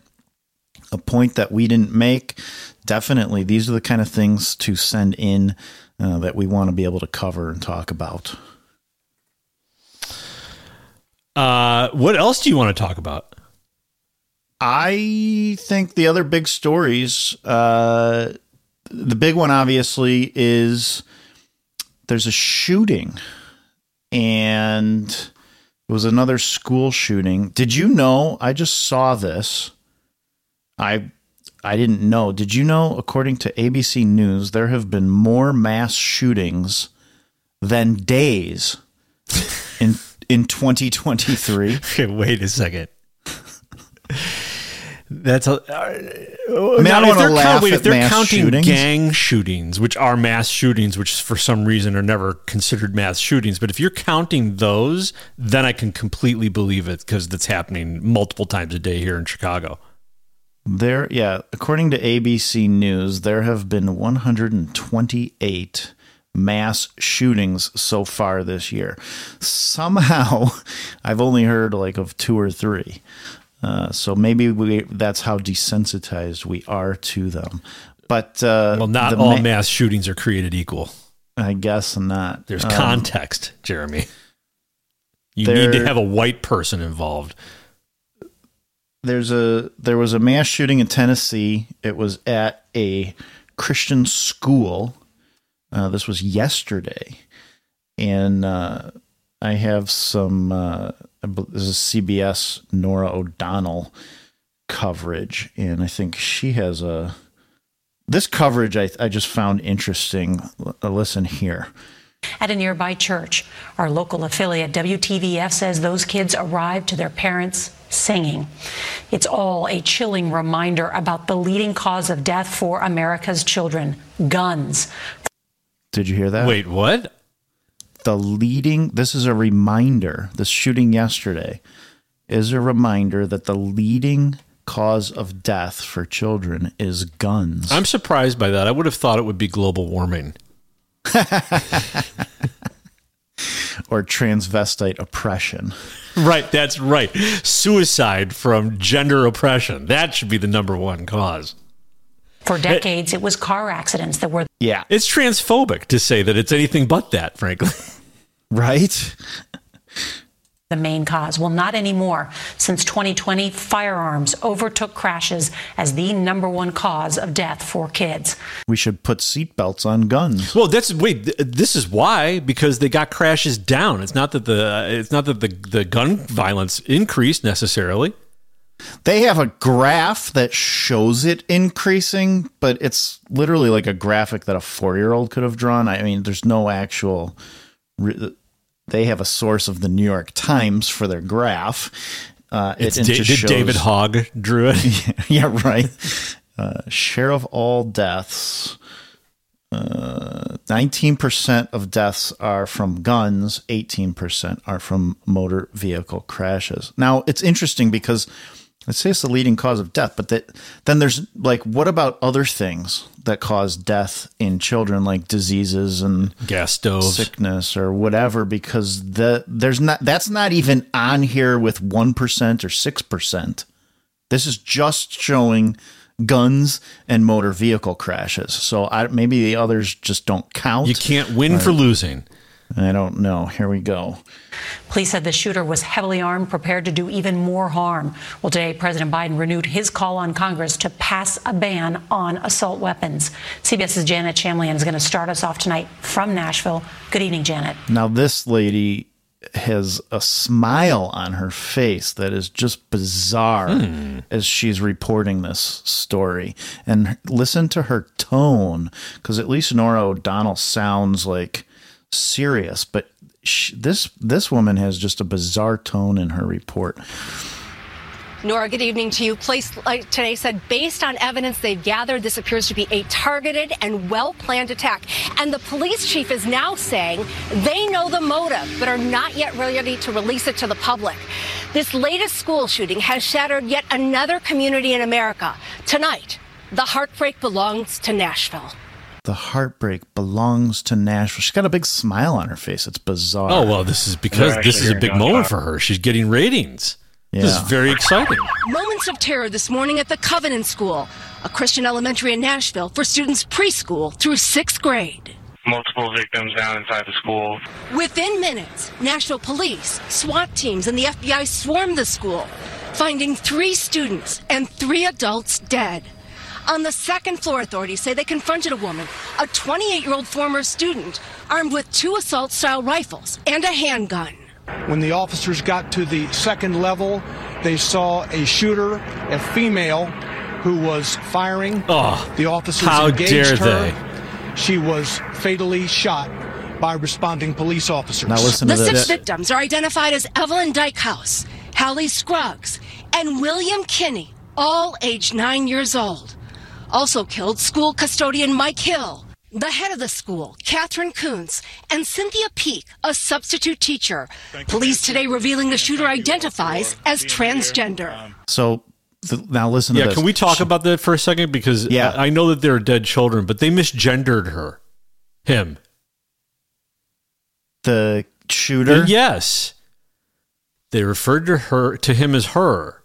a point that we didn't make. Definitely, these are the kind of things to send in uh, that we want to be able to cover and talk about. Uh, what else do you want to talk about? I think the other big stories, uh, the big one obviously is there's a shooting and it was another school shooting. Did you know? I just saw this. I I didn't know. Did you know according to ABC News there have been more mass shootings than days in in 2023? Okay, wait a second. That's a. Uh, I mean, I don't if wanna they're, wait, at if they're counting shootings. gang shootings, which are mass shootings, which for some reason are never considered mass shootings, but if you're counting those, then I can completely believe it because that's happening multiple times a day here in Chicago. There, yeah, according to ABC News, there have been 128 mass shootings so far this year. Somehow, I've only heard like of two or three. Uh, so maybe we that's how desensitized we are to them. But uh, Well, not all ma- mass shootings are created equal. I guess not. There's Um, context, Jeremy. You need to have a white person involved. there's a there was a mass shooting in Tennessee. It was at a Christian school. Uh, this was yesterday, and uh, I have some. Uh, this is CBS Norah O'Donnell coverage, and I think she has a. This coverage I, I just found interesting. L- listen here. At a nearby church, our local affiliate WTVF says those kids arrived to their parents singing. It's all a chilling reminder about the leading cause of death for America's children guns. Did you hear that? Wait, what? The leading, this is a reminder, this shooting yesterday is a reminder that the leading cause of death for children is guns. I'm surprised by that. I would have thought it would be global warming. or transvestite oppression. Right, that's right. Suicide from gender oppression. That should be the number one cause. For decades, it was car accidents that were Yeah. It's transphobic to say that it's anything but that, frankly. Right? the main cause. Well, not anymore. Since 2020, firearms overtook crashes as the number one cause of death for kids. We should put seatbelts on guns. Well, that's wait. th- This is why because they got crashes down. It's not that the it's not that the the gun violence increased necessarily. They have a graph that shows it increasing, but it's literally like a graphic that a four year old could have drawn. I mean, there's no actual. re- They have a source of the New York Times for their graph. Uh, It's it, it Da- did shows- David Hogg drew it? yeah, right. Uh, share of all deaths. Uh, 19% of deaths are from guns, 18% are from motor vehicle crashes. Now, it's interesting because let's say it's the leading cause of death, but that, then there's like, what about other things that cause death in children, like diseases and gas stoves, sickness, or whatever? Because the there's not that's not even on here with 1% or 6%. This is just showing guns and motor vehicle crashes. So I, maybe the others just don't count. You can't win for losing. I don't know. Here we go. Police said the shooter was heavily armed, prepared to do even more harm. Well, today, President Biden renewed his call on Congress to pass a ban on assault weapons. CBS's Janet Shamlian is going to start us off tonight from Nashville. Good evening, Janet. Now this lady has a smile on her face that is just bizarre Hmm. as she's reporting this story. And listen to her tone, because at least Norah O'Donnell sounds like serious, but this this woman has just a bizarre tone in her report. Norah, good evening to you. Police uh, today said based on evidence they've gathered, this appears to be a targeted and well planned attack. And the police chief is now saying they know the motive, but are not yet ready to release it to the public. This latest school shooting has shattered yet another community in America. Tonight, the heartbreak belongs to Nashville. The heartbreak belongs to Nashville. She's got a big smile on her face. It's bizarre. Oh well, this is because this is a big moment for her. She's getting ratings. This is very exciting. Moments of terror this morning at the Covenant School, a Christian elementary in Nashville for students preschool through sixth grade. multiple victims down inside the school. Within minutes, Nashville police, SWAT teams, and the FBI swarmed the school, finding three students and three adults dead. On the second floor, authorities say they confronted a woman, a 28 year old former student, armed with two assault style rifles and a handgun. When the officers got to the second level, they saw a shooter, a female, who was firing. Oh, the officers how engaged dare her. She was fatally shot by responding police officers. Now listen the six victims are identified as Evelyn Dieckhaus, Hallie Scruggs, and William Kinney, all aged nine years old. Also killed school custodian Mike Hill, the head of the school, Katherine Koonce, and Cynthia Peak, a substitute teacher. Police today revealing the shooter identifies as transgender. Um, so th- now listen to Yeah, this. can we talk about that for a second? Because Yeah. I, I know that there are dead children, but they misgendered her, him. The shooter? Yes, they referred to her to him as her.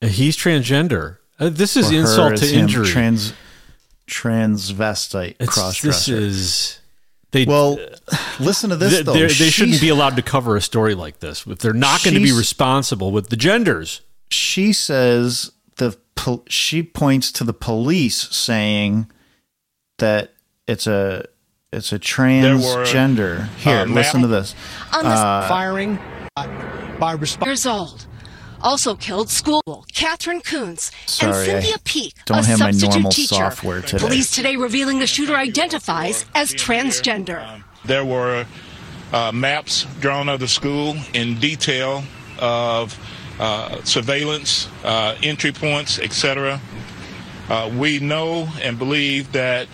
And he's transgender. Uh, this is Or her insult as to him, injury. Trans, transvestite It's- cross this is they. Well, listen to this they, though. they're- shouldn't be allowed to cover a story like this if they're not going to be responsible with the genders. she says the pol- she points to the police saying that it's a it's a transgender. Here, uh, listen to this. On this Uh, firing by responding years old. Also killed school Katherine Koonce and Sorry, I Cynthia Peak, don't a have my substitute normal teacher. software today. Police today revealing the shooter identifies as transgender. There were uh, maps drawn of the school in detail of uh, surveillance, uh, entry points, etc. Uh, we know and believe that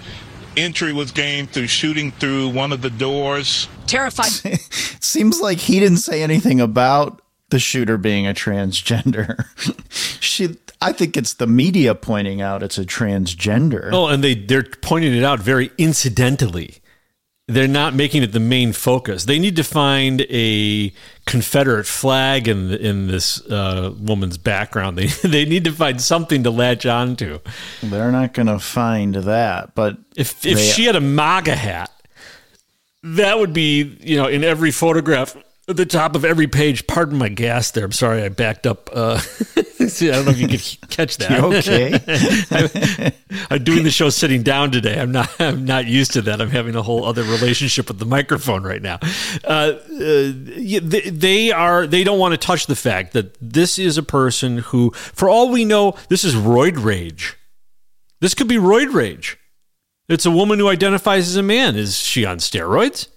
entry was gained through shooting through one of the doors. Terrified. Seems like he didn't say anything about the shooter being a transgender. she I think it's the media pointing out it's a transgender. Oh, and they they're pointing it out very incidentally. They're not making it the main focus. They need to find a Confederate flag in in this uh, woman's background. They they need to find something to latch onto. They're not going to find that, but If if they- she had a MAGA hat, that would be you know in every photograph at the top of every page. Pardon my gas there. I'm sorry I backed up. Uh, see, I don't know if you could catch that. You okay? I'm, I'm doing the show sitting down today. I'm not. I'm not used to that. I'm having a whole other relationship with the microphone right now. Uh, uh, they, they are. They don't want to touch the fact that this is a person who, for all we know, this is roid rage. This could be roid rage. It's a woman who identifies as a man. Is she on steroids?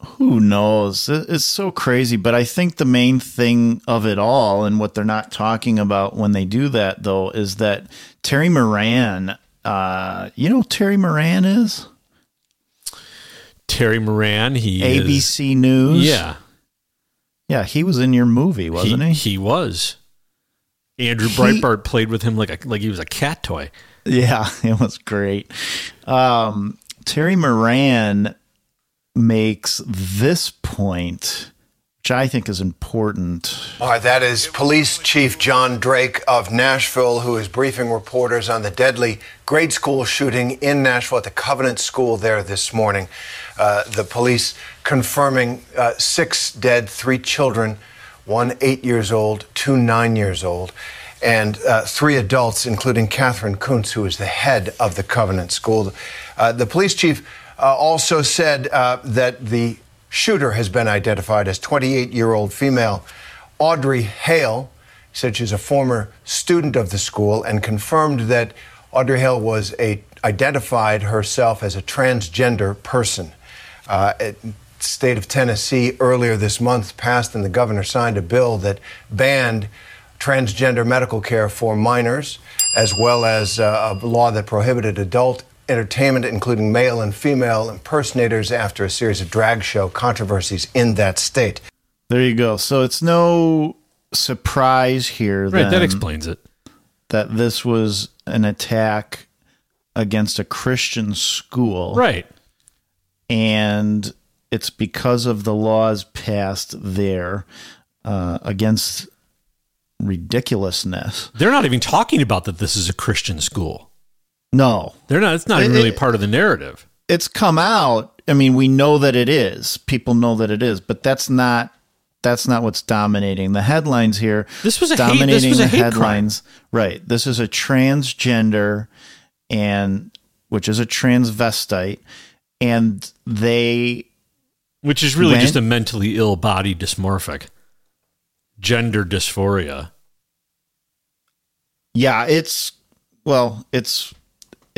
Who knows? It's so crazy, but I think the main thing of it all and what they're not talking about when they do that though is that Terry Moran, uh, you know who Terry Moran is? Terry Moran. He is- ABC News. Yeah, Yeah, he was in your movie, wasn't he? He was. Andrew He- Breitbart played with him like a like he was a cat toy. Yeah, it was great. Um, Terry Moran makes this point, which I think is important. All right, that is Police Chief John Drake of Nashville, who is briefing reporters on the deadly grade school shooting in Nashville at the Covenant School there this morning. Uh, the police confirming uh, six dead, three children, one eight years old, two nine years old, and uh, three adults, including Katherine Koonce, who is the head of the Covenant School. Uh, the police chief also said uh, that the shooter has been identified as 28 year old female Audrey Hale. Said she's a former student of the school and confirmed that Audrey Hale was a identified herself as a transgender person. Uh, it- state of Tennessee earlier this month passed and the governor signed a bill that banned transgender medical care for minors, as well as uh, a law that prohibited adult entertainment, including male and female impersonators, after a series of drag show controversies in that state. There you go. So it's no surprise here Right, that explains it. that this was an attack against a Christian school. Right. And it's because of the laws passed there uh, against ridiculousness. They're not even talking about that this is a Christian school. No. They're not. It's not It- really it- part of the narrative. It's come out. I mean, we know that it is. People know that it is, but that's not that's not what's dominating the headlines here. This was a hate- this dominating was a the hate crime. headlines. Right. This is a transgender and which is a transvestite and they Which is really went- just a mentally ill body dysmorphic. Gender dysphoria. Yeah, it's well, it's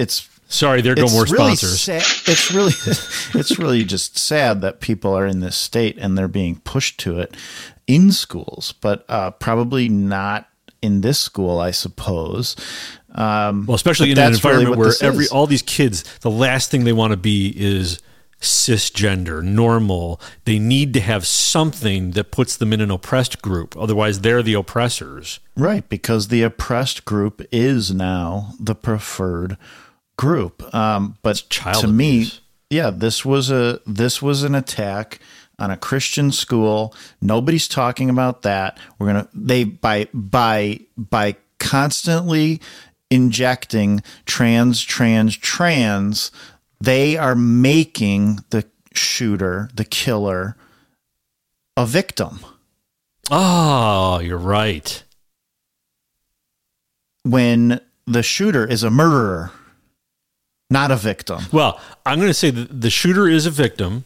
it's Sorry, there go it's more really sponsors. sa- it's really it's really just sad that people are in this state and they're being pushed to it in schools, but uh, probably not in this school, I suppose. Um, Well, especially in an that's really environment where every is. all these kids, the last thing they want to be is cisgender, normal. They need to have something that puts them in an oppressed group. Otherwise, they're the oppressors. Right, because the oppressed group is now the preferred group. Um, but to me, yeah, this was a this was an attack on a Christian school. Nobody's talking about that. We're gonna they by by by constantly injecting trans trans trans. They are making the shooter, the killer, a victim. Oh, you're right. when the shooter is a murderer, not a victim. Well, I'm going to say the shooter is a victim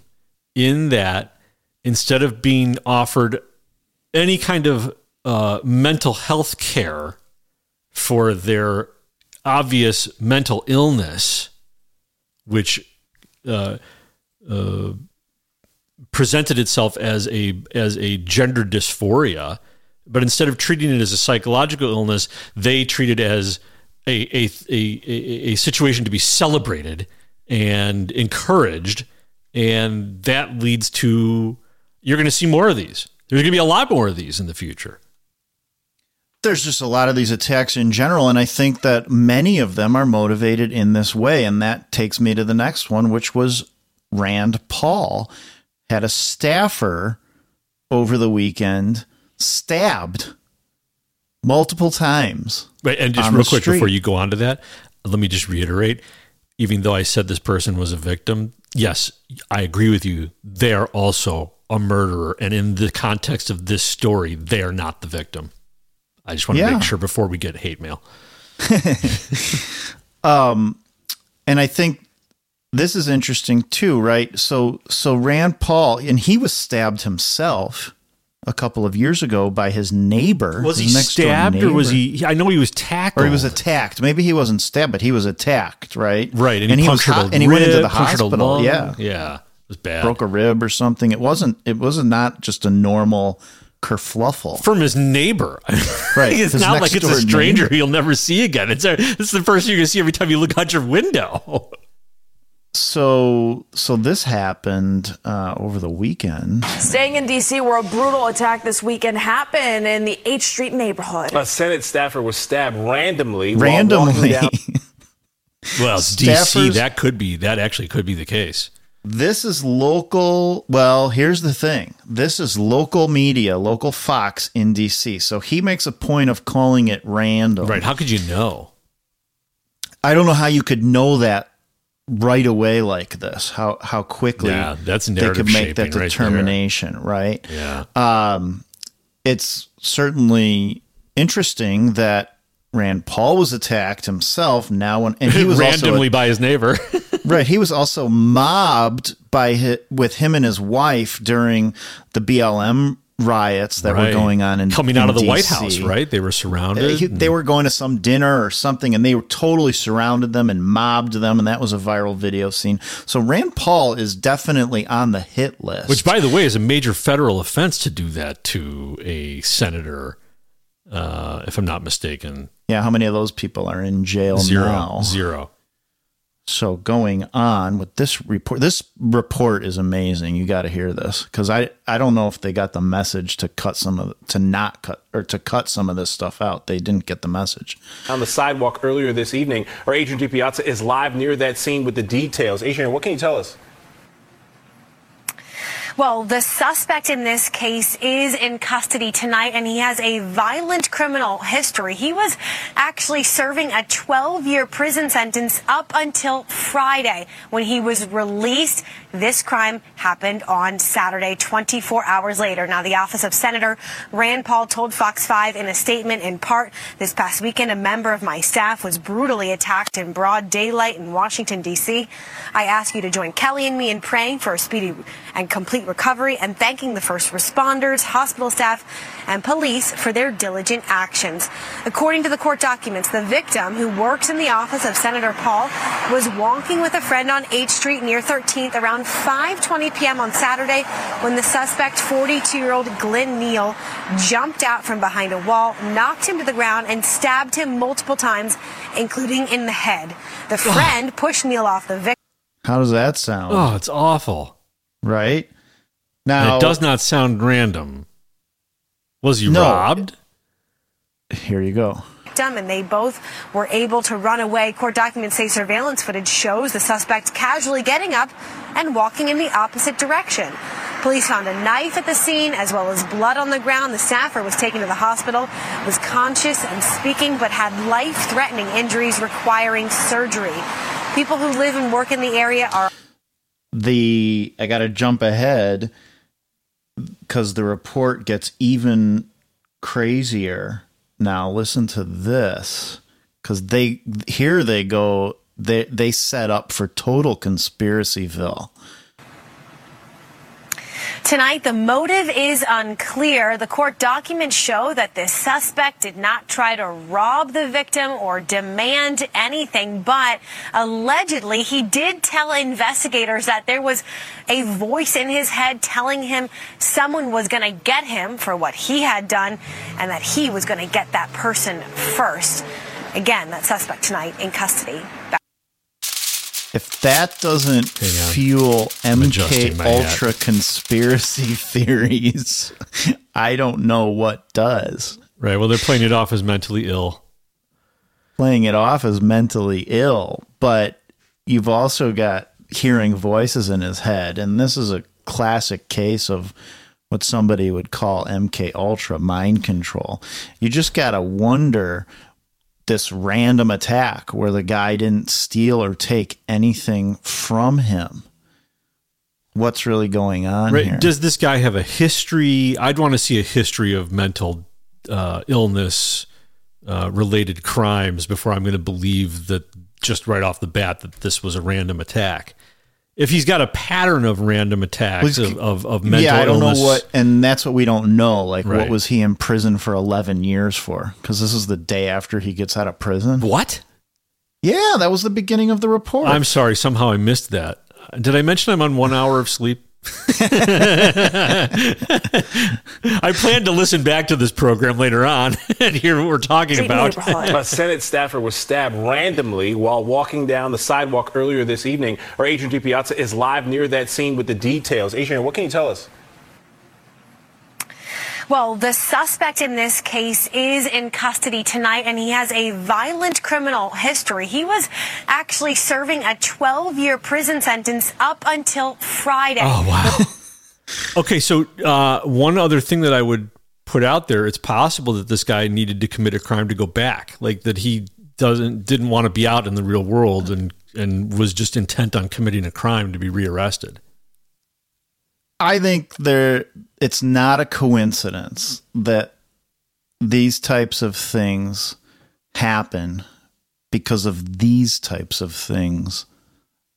in that instead of being offered any kind of uh, mental health care for their obvious mental illness, which uh, uh, presented itself as a as a gender dysphoria, but instead of treating it as a psychological illness, they treat it as a a, a, a, situation to be celebrated and encouraged, and that leads to you're going to see more of these. There's going to be a lot more of these in the future. There's just a lot of these attacks in general, and I think that many of them are motivated in this way. And that takes me to the next one, which was Rand Paul had a staffer over the weekend stabbed multiple times. Right, and just real quick street. before you go on to that, let me just reiterate. Even though I said this person was a victim, yes, I agree with you. They are also a murderer, and in the context of this story, they are not the victim. I just want to Yeah. make sure before we get hate mail. Um, and I think this is interesting too, right? So, so Rand Paul, and he was stabbed himself a couple of years ago by his neighbor. Was he his next-door stabbed or was he? I know he was tackled. Or he was attacked. Maybe he wasn't stabbed, but he was attacked, right? Right, and he was punctured ho- a and he went into the hospital. Yeah, Yeah, it was bad. broke a rib or something. It wasn't. It was not not just a normal kerfluffle from his neighbor. Right, it's his not like it's a stranger neighbor. you'll never see again. It's a, this is the person you're going to see every time you look out your window. So, so this happened uh, over the weekend. Staying in D.C., where a brutal attack this weekend happened in the H Street neighborhood. A Senate staffer was stabbed randomly. while Randomly, down- Well, DC. That could be. That actually could be the case. This is local. Well, here's the thing. This is local media, local Fox in DC. So he makes a point of calling it random. Right? How could you know? I don't know how you could know that right away like this. How how quickly Yeah, that's they could make that shaping right determination, right? Yeah. Um, it's certainly interesting that Rand Paul was attacked himself. Now, when, and he was also randomly by his neighbor. right. He was also mobbed by hi with him and his wife during the BLM riots that were going on in coming in out of the White House, right? They were surrounded. He- they were going to some dinner or something, and they were totally surrounded them and mobbed them, and that was a viral video scene. So Rand Paul is definitely on the hit list. Which, by the way, is a major federal offense to do that to a senator, uh, if I'm not mistaken. yeah, how many of those people are in jail Zero. now? Zero. So going on with this report, this report is amazing. You got to hear this because I I don't know if they got the message to cut some of to not cut or to cut some of this stuff out. They didn't get the message. On the sidewalk earlier this evening, our Adrian DiPiazza is live near that scene with the details. Adrian, what can you tell us? Well, the suspect in this case is in custody tonight, and he has a violent criminal history. He was actually serving a 12 year prison sentence up until Friday when he was released. This crime happened on Saturday, 24 hours later. Now, the office of Senator Rand Paul told Fox 5 in a statement in part this past weekend, a member of my staff was brutally attacked in broad daylight in Washington, D.C. I ask you to join Kelly and me in praying for a speedy and complete recovery and thanking the first responders, hospital staff, and police for their diligent actions. According to the court documents, the victim, who works in the office of Senator Paul, was walking with a friend on 8th Street near 13th around 5:20 p.m. on Saturday when the suspect, 42-year-old Glenn Neal, jumped out from behind a wall, knocked him to the ground, and stabbed him multiple times, including in the head. The friend pushed Neal off the victim. How does that sound? Oh, it's awful. Right And now, it does not sound random. Was he No. robbed? Here you go. victim, and they both were able to run away. Court documents say surveillance footage shows the suspect casually getting up and walking in the opposite direction. Police found a knife at the scene as well as blood on the ground. The staffer was taken to the hospital, was conscious and speaking, but had life threatening injuries requiring surgery. People who live and work in the area are the I got to jump ahead because the report gets even crazier. Now listen to this because they here they go they they set up for total conspiracyville. Tonight, the motive is unclear. The court documents show that the suspect did not try to rob the victim or demand anything, but allegedly he did tell investigators that there was a voice in his head telling him someone was going to get him for what he had done and that he was going to get that person first. Again, that suspect tonight in custody. If that doesn't fuel MK my hat. Ultra conspiracy theories, I don't know what does. Right. Well, they're playing it off as mentally ill. playing it off as mentally ill, but you've also got hearing voices in his head, and this is a classic case of what somebody would call MK Ultra mind control. You just gotta wonder this random attack where the guy didn't steal or take anything from him. What's really going on Right. here? Does this guy have a history? I'd want to see a history of mental uh, illness uh, related crimes before I'm going to believe that just right off the bat that this was a random attack. If he's got a pattern of random attacks Well, of, of, of mental yeah, I don't illness, know what, and that's what we don't know. Like, Right. what was he in prison for eleven years for? Because this is the day after he gets out of prison. What? Yeah, that was the beginning of the report. I'm sorry, somehow I missed that. Did I mention I'm on one hour of sleep? I plan to listen back to this program later on and hear what we're talking about. A Senate staffer was stabbed randomly while walking down the sidewalk earlier this evening. Our Adrian DiPiazza is live near that scene with the details. Adrian, what can you tell us? Well, the suspect in this case is in custody tonight, and he has a violent criminal history. He was actually serving a 12 year prison sentence up until Friday. Oh, wow. okay, so uh, one other thing that I would put out there, it's possible that this guy needed to commit a crime to go back, like that he doesn't didn't want to be out in the real world and and was just intent on committing a crime to be rearrested. I think there it's not a coincidence that these types of things happen because of these types of things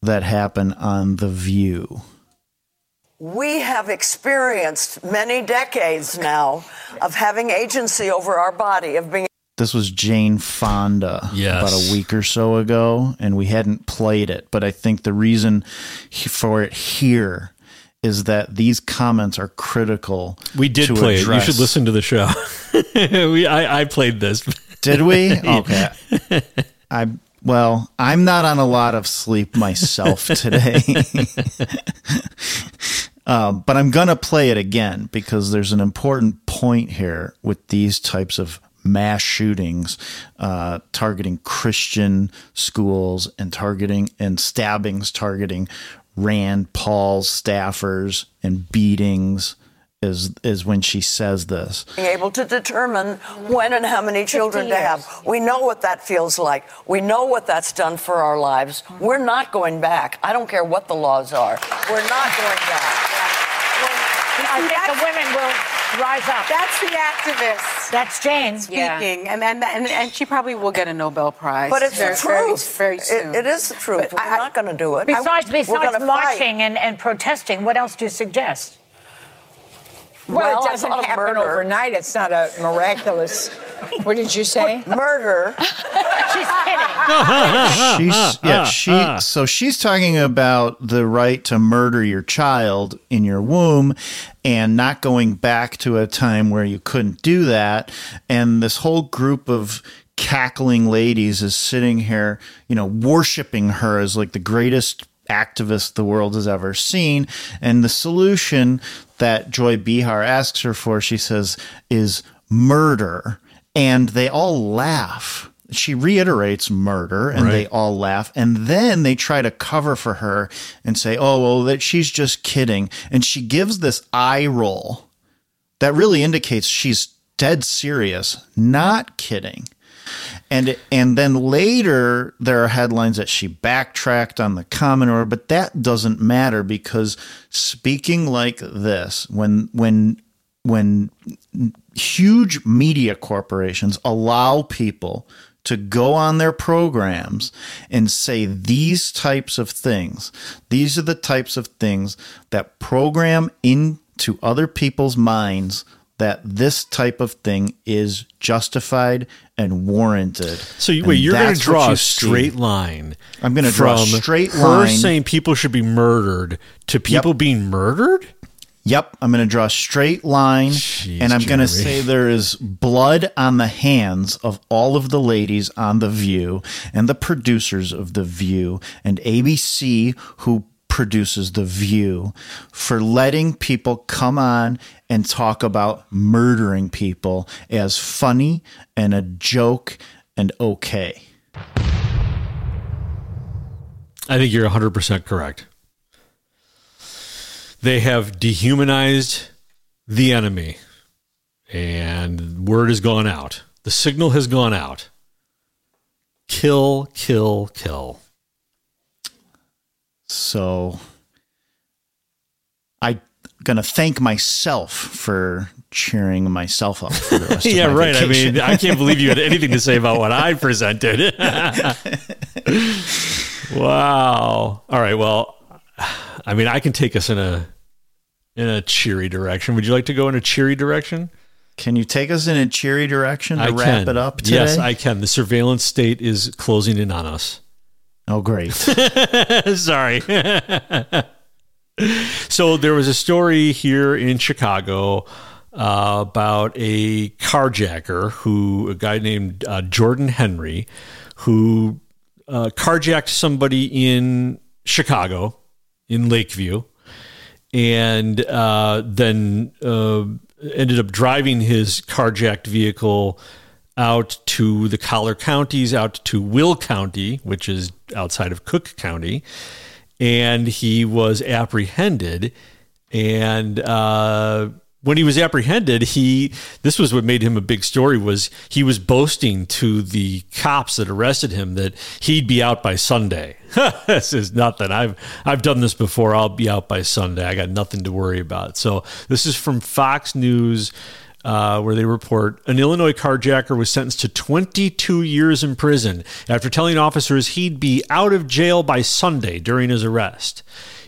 that happen on the view. We have experienced many decades now of having agency over our body, of being This was Jane Fonda Yes. about a week or so ago, and we hadn't played it. But I think the reason for it here is that these comments are critical. We did play it. You should listen to the show. we, I, I played this. Did we? Okay. I Well, I'm not on a lot of sleep myself today. um, but I'm going to play it again because there's an important point here with these types of mass shootings uh, targeting Christian schools and targeting and stabbings targeting Rand Paul's staffers and beatings is is when she says this. Being able to determine when and how many children to have. We know what that feels like. We know what that's done for our lives. We're not going back. I don't care what the laws are. We're not going back. I think the women will rise up. That's the activist. That's Jane speaking, and, and and and she probably will get a Nobel Prize. But it's very, the truth. Very, very It- soon. it is the truth. We're not going to do it. Besides, besides marching and, and protesting, what else do you suggest? Well, Well, it doesn't happen murder. overnight. It's not a miraculous. What did you say? Murder. She's kidding. she's yeah she so she's talking about the right to murder your child in your womb and not going back to a time where you couldn't do that and this whole group of cackling ladies is sitting here you know worshiping her as like the greatest activist the world has ever seen. And the solution that joy Behar asks her for she says is murder. And they all laugh. She reiterates murder and Right. they all laugh. And then they try to cover for her and say oh well that she's just kidding. And she gives this eye roll that really indicates she's dead serious not kidding and and then later there are headlines that she backtracked on the comment order but that doesn't matter because speaking like this when when when huge media corporations allow people to go on their programs and say these types of things. These are the types of things that program into other people's minds that this type of thing is justified and warranted. So you, wait, you're going to draw a you see. straight line. I'm gonna draw a straight her line. saying people should be murdered to people being murdered. Yep, I'm going to draw a straight line and I'm going to say there is blood on the hands of all of the ladies on The View and the producers of The View and ABC who produces The View for letting people come on and talk about murdering people as funny and a joke and okay. I think you're 100% correct. They have dehumanized the enemy, and word has gone out. The signal has gone out. Kill, kill, kill. So I'm going to thank myself for cheering myself up for the rest of yeah, my right. vacation. I mean, I can't believe you had anything to say about what I presented. wow. All right. Well, I mean, I can take us in a in a cheery direction. Would you like to go in a cheery direction? Can you take us in a cheery direction to I wrap can. it up today? Yes, I can. The surveillance state is closing in on us. Oh, great. Sorry. So there was a story here in Chicago uh, about a carjacker who, a guy named uh, Jordan Henry, who uh, carjacked somebody in Chicago, in Lakeview, and uh, then uh, ended up driving his carjacked vehicle out to the collar counties, out to Will County, which is outside of Cook County, and he was apprehended. And uh, when he was apprehended, he this was what made him a big story was he was boasting to the cops that arrested him that he'd be out by Sunday. this is nothing. I've I've done this before. I'll be out by Sunday. I got nothing to worry about. So this is from Fox News uh, where they report an Illinois carjacker was sentenced to 22 years in prison after telling officers he'd be out of jail by Sunday during his arrest.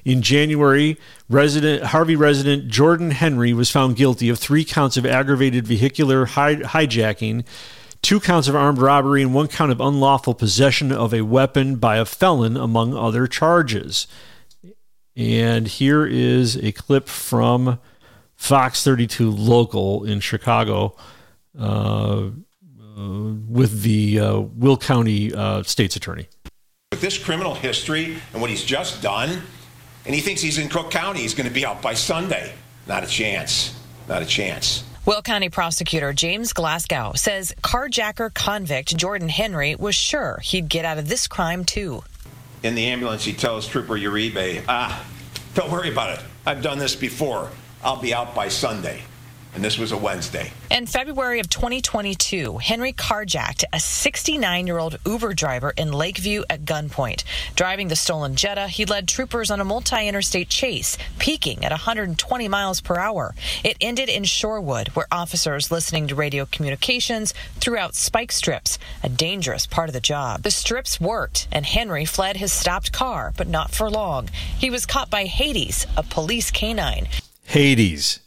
In January, resident Harvey resident Jordan Henry was found guilty of three counts of aggravated vehicular hi- hijacking, two counts of armed robbery, and one count of unlawful possession of a weapon by a felon, among other charges. And here is a clip from Fox 32 local in Chicago. Uh, uh, with the uh, Will County uh, State's Attorney. With this criminal history and what he's just done, and he thinks he's in Cook County, he's going to be out by Sunday. Not a chance. Not a chance. Will County prosecutor James Glasgow says carjacker convict Jordan Henry was sure he'd get out of this crime too. In the ambulance, he tells Trooper Uribe, ah, don't worry about it. I've done this before. I'll be out by Sunday. And this was a Wednesday. In February of 2022, Henry carjacked a 69 year old Uber driver in Lakeview at gunpoint. Driving the stolen Jetta, he led troopers on a multi interstate chase, peaking at 120 miles per hour. It ended in Shorewood, where officers listening to radio communications threw out spike strips, a dangerous part of the job. The strips worked, and Henry fled his stopped car, but not for long. He was caught by Hades, a police canine. Hades.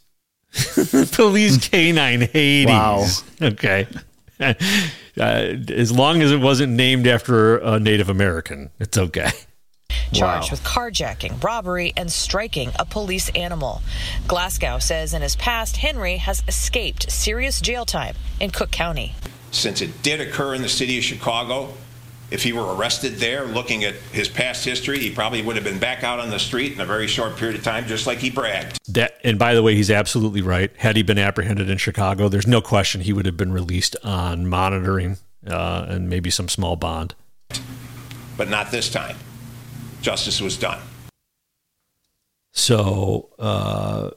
Police canine Hades. Wow. Okay. Uh, as long as it wasn't named after a Native American, it's okay. charged with carjacking, robbery, and striking a police animal. Glasgow says in his past, Henry has escaped serious jail time in Cook County. Since it did occur in the city of Chicago, if he were arrested there, looking at his past history, he probably would have been back out on the street in a very short period of time, just like he bragged. That, and by the way, he's absolutely right. Had he been apprehended in Chicago, there's no question he would have been released on monitoring uh, and maybe some small bond. But not this time. Justice was done. So, uh,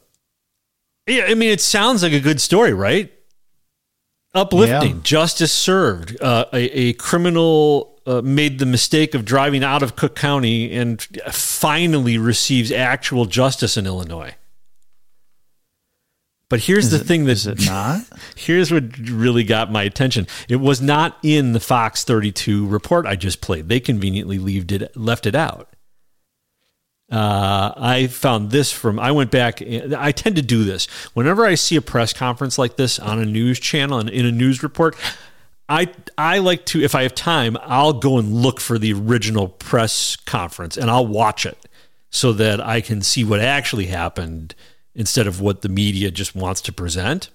yeah, I mean, it sounds like a good story, right? Uplifting, Yeah. justice served. Uh, a, a criminal uh, made the mistake of driving out of Cook County and finally receives actual justice in Illinois. But here's Is the it- thing that is it not? here's what really got my attention. It was not in the Fox 32 report I just played. They conveniently left it left it out. Uh, I found this from. I went back. I tend to do this whenever I see a press conference like this on a news channel and in a news report. I I like to, if I have time, I'll go and look for the original press conference and I'll watch it so that I can see what actually happened instead of what the media just wants to present.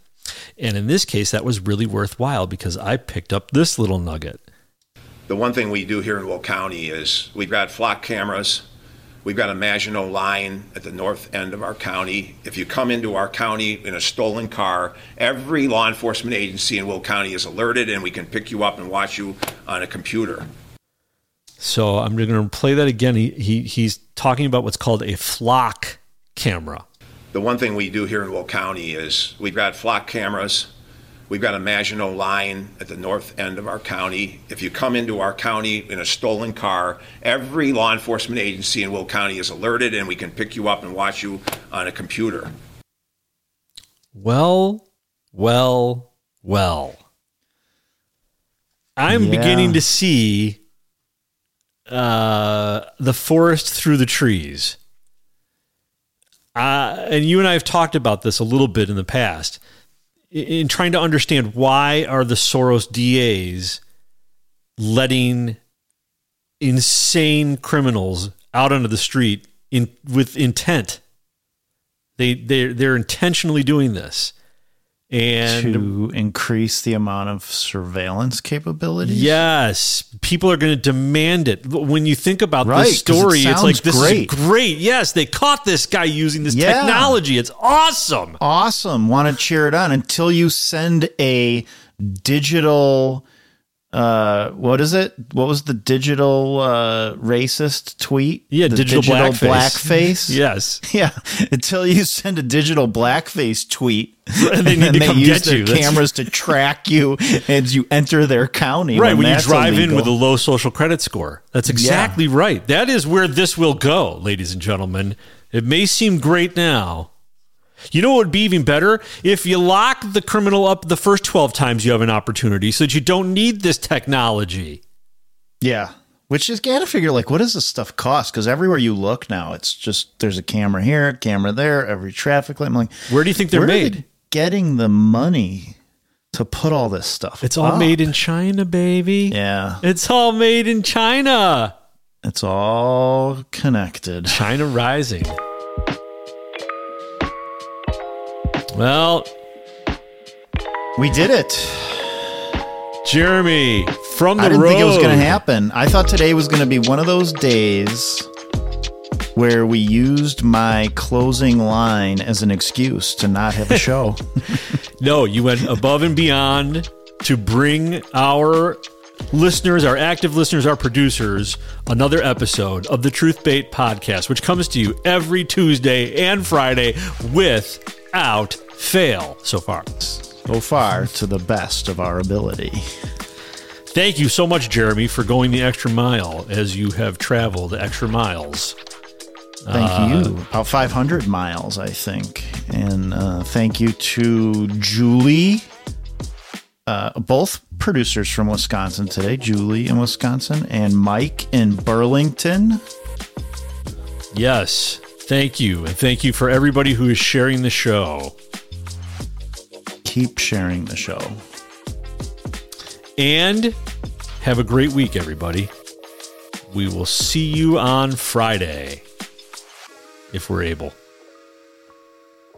And in this case, that was really worthwhile because I picked up this little nugget. The one thing we do here in Will County is we've got flock cameras. We've got a Maginot line at the north end of our county. If you come into our county in a stolen car, every law enforcement agency in Will County is alerted and we can pick you up and watch you on a computer. So I'm going to play that again. He, he he's talking about what's called a flock camera. The one thing we do here in Will County is we've got flock cameras. We've got a Maginot line at the north end of our county. If you come into our county in a stolen car, every law enforcement agency in Will County is alerted and we can pick you up and watch you on a computer. Well, well, well. I'm Yeah. beginning to see uh, the forest through the trees. Uh, and you and I have talked about this a little bit in the past in, in trying to understand why are the Soros DAs letting insane criminals out onto the street in with intent. They they they're intentionally doing this. And to increase the amount of surveillance capabilities. Yes, people are going to demand it. When you think about Right, this 'cause it story, it's like this great. is great. Yes, they caught this guy using this Yeah. technology. It's awesome. Awesome. Want to cheer it on until you send a digital uh what is it? What was the digital uh racist tweet? Yeah, The digital blackface. blackface? Yes. Yeah. Until you send a digital blackface tweet. And they need to come use get their you. Cameras to track you as you enter their county. Right, when you that's drive in with a low social credit score. That's exactly right. That is where this will go, ladies and gentlemen. It may seem great now. You know what would be even better? If you lock the criminal up the first 12 times you have an opportunity so that you don't need this technology. Yeah. Which is got to figure like what does this stuff cost? Because everywhere you look now, it's just there's a camera here, a camera there, every traffic light. I'm like, Where do you think they're are they made? getting the money to put all this stuff. It's all up? made in China, baby. Yeah, It's all made in China. it's all connected. China rising. Well, We did it. Jeremy from the I didn't road. think it was going to happen. I thought today was going to be one of those days where we used my closing line as an excuse to not have a show. No, you went above and beyond to bring our listeners, our active listeners, our producers, another episode of the Truth Bait podcast, which comes to you every Tuesday and Friday without fail so far. so far, to the best of our ability. Thank you so much, Jeremy, for going the extra mile as you have traveled extra miles. Thank Uh, you. About 500 miles, I think. And uh, thank you to Julie, uh, both producers from Wisconsin today, Julie in Wisconsin and Mike in Burlington. Yes, thank you. And thank you for everybody who is sharing the show. Keep sharing the show. And have a great week, everybody. We will see you on Friday if we're able.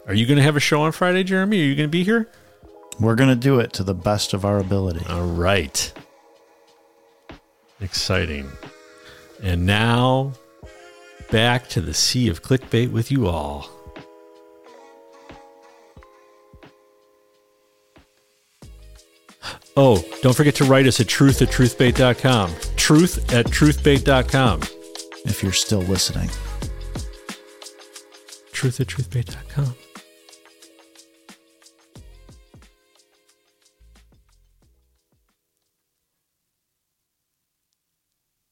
Are you going to have a show on Friday, Jeremy? Are you going to be here? We're going to do it to the best of our ability. All right. Exciting. And now back to the sea of clickbait with you all. Oh, don't forget to write us at truth at truthbait.com. Truth at truthbait.com. If you're still listening. Truth at truthbait.com.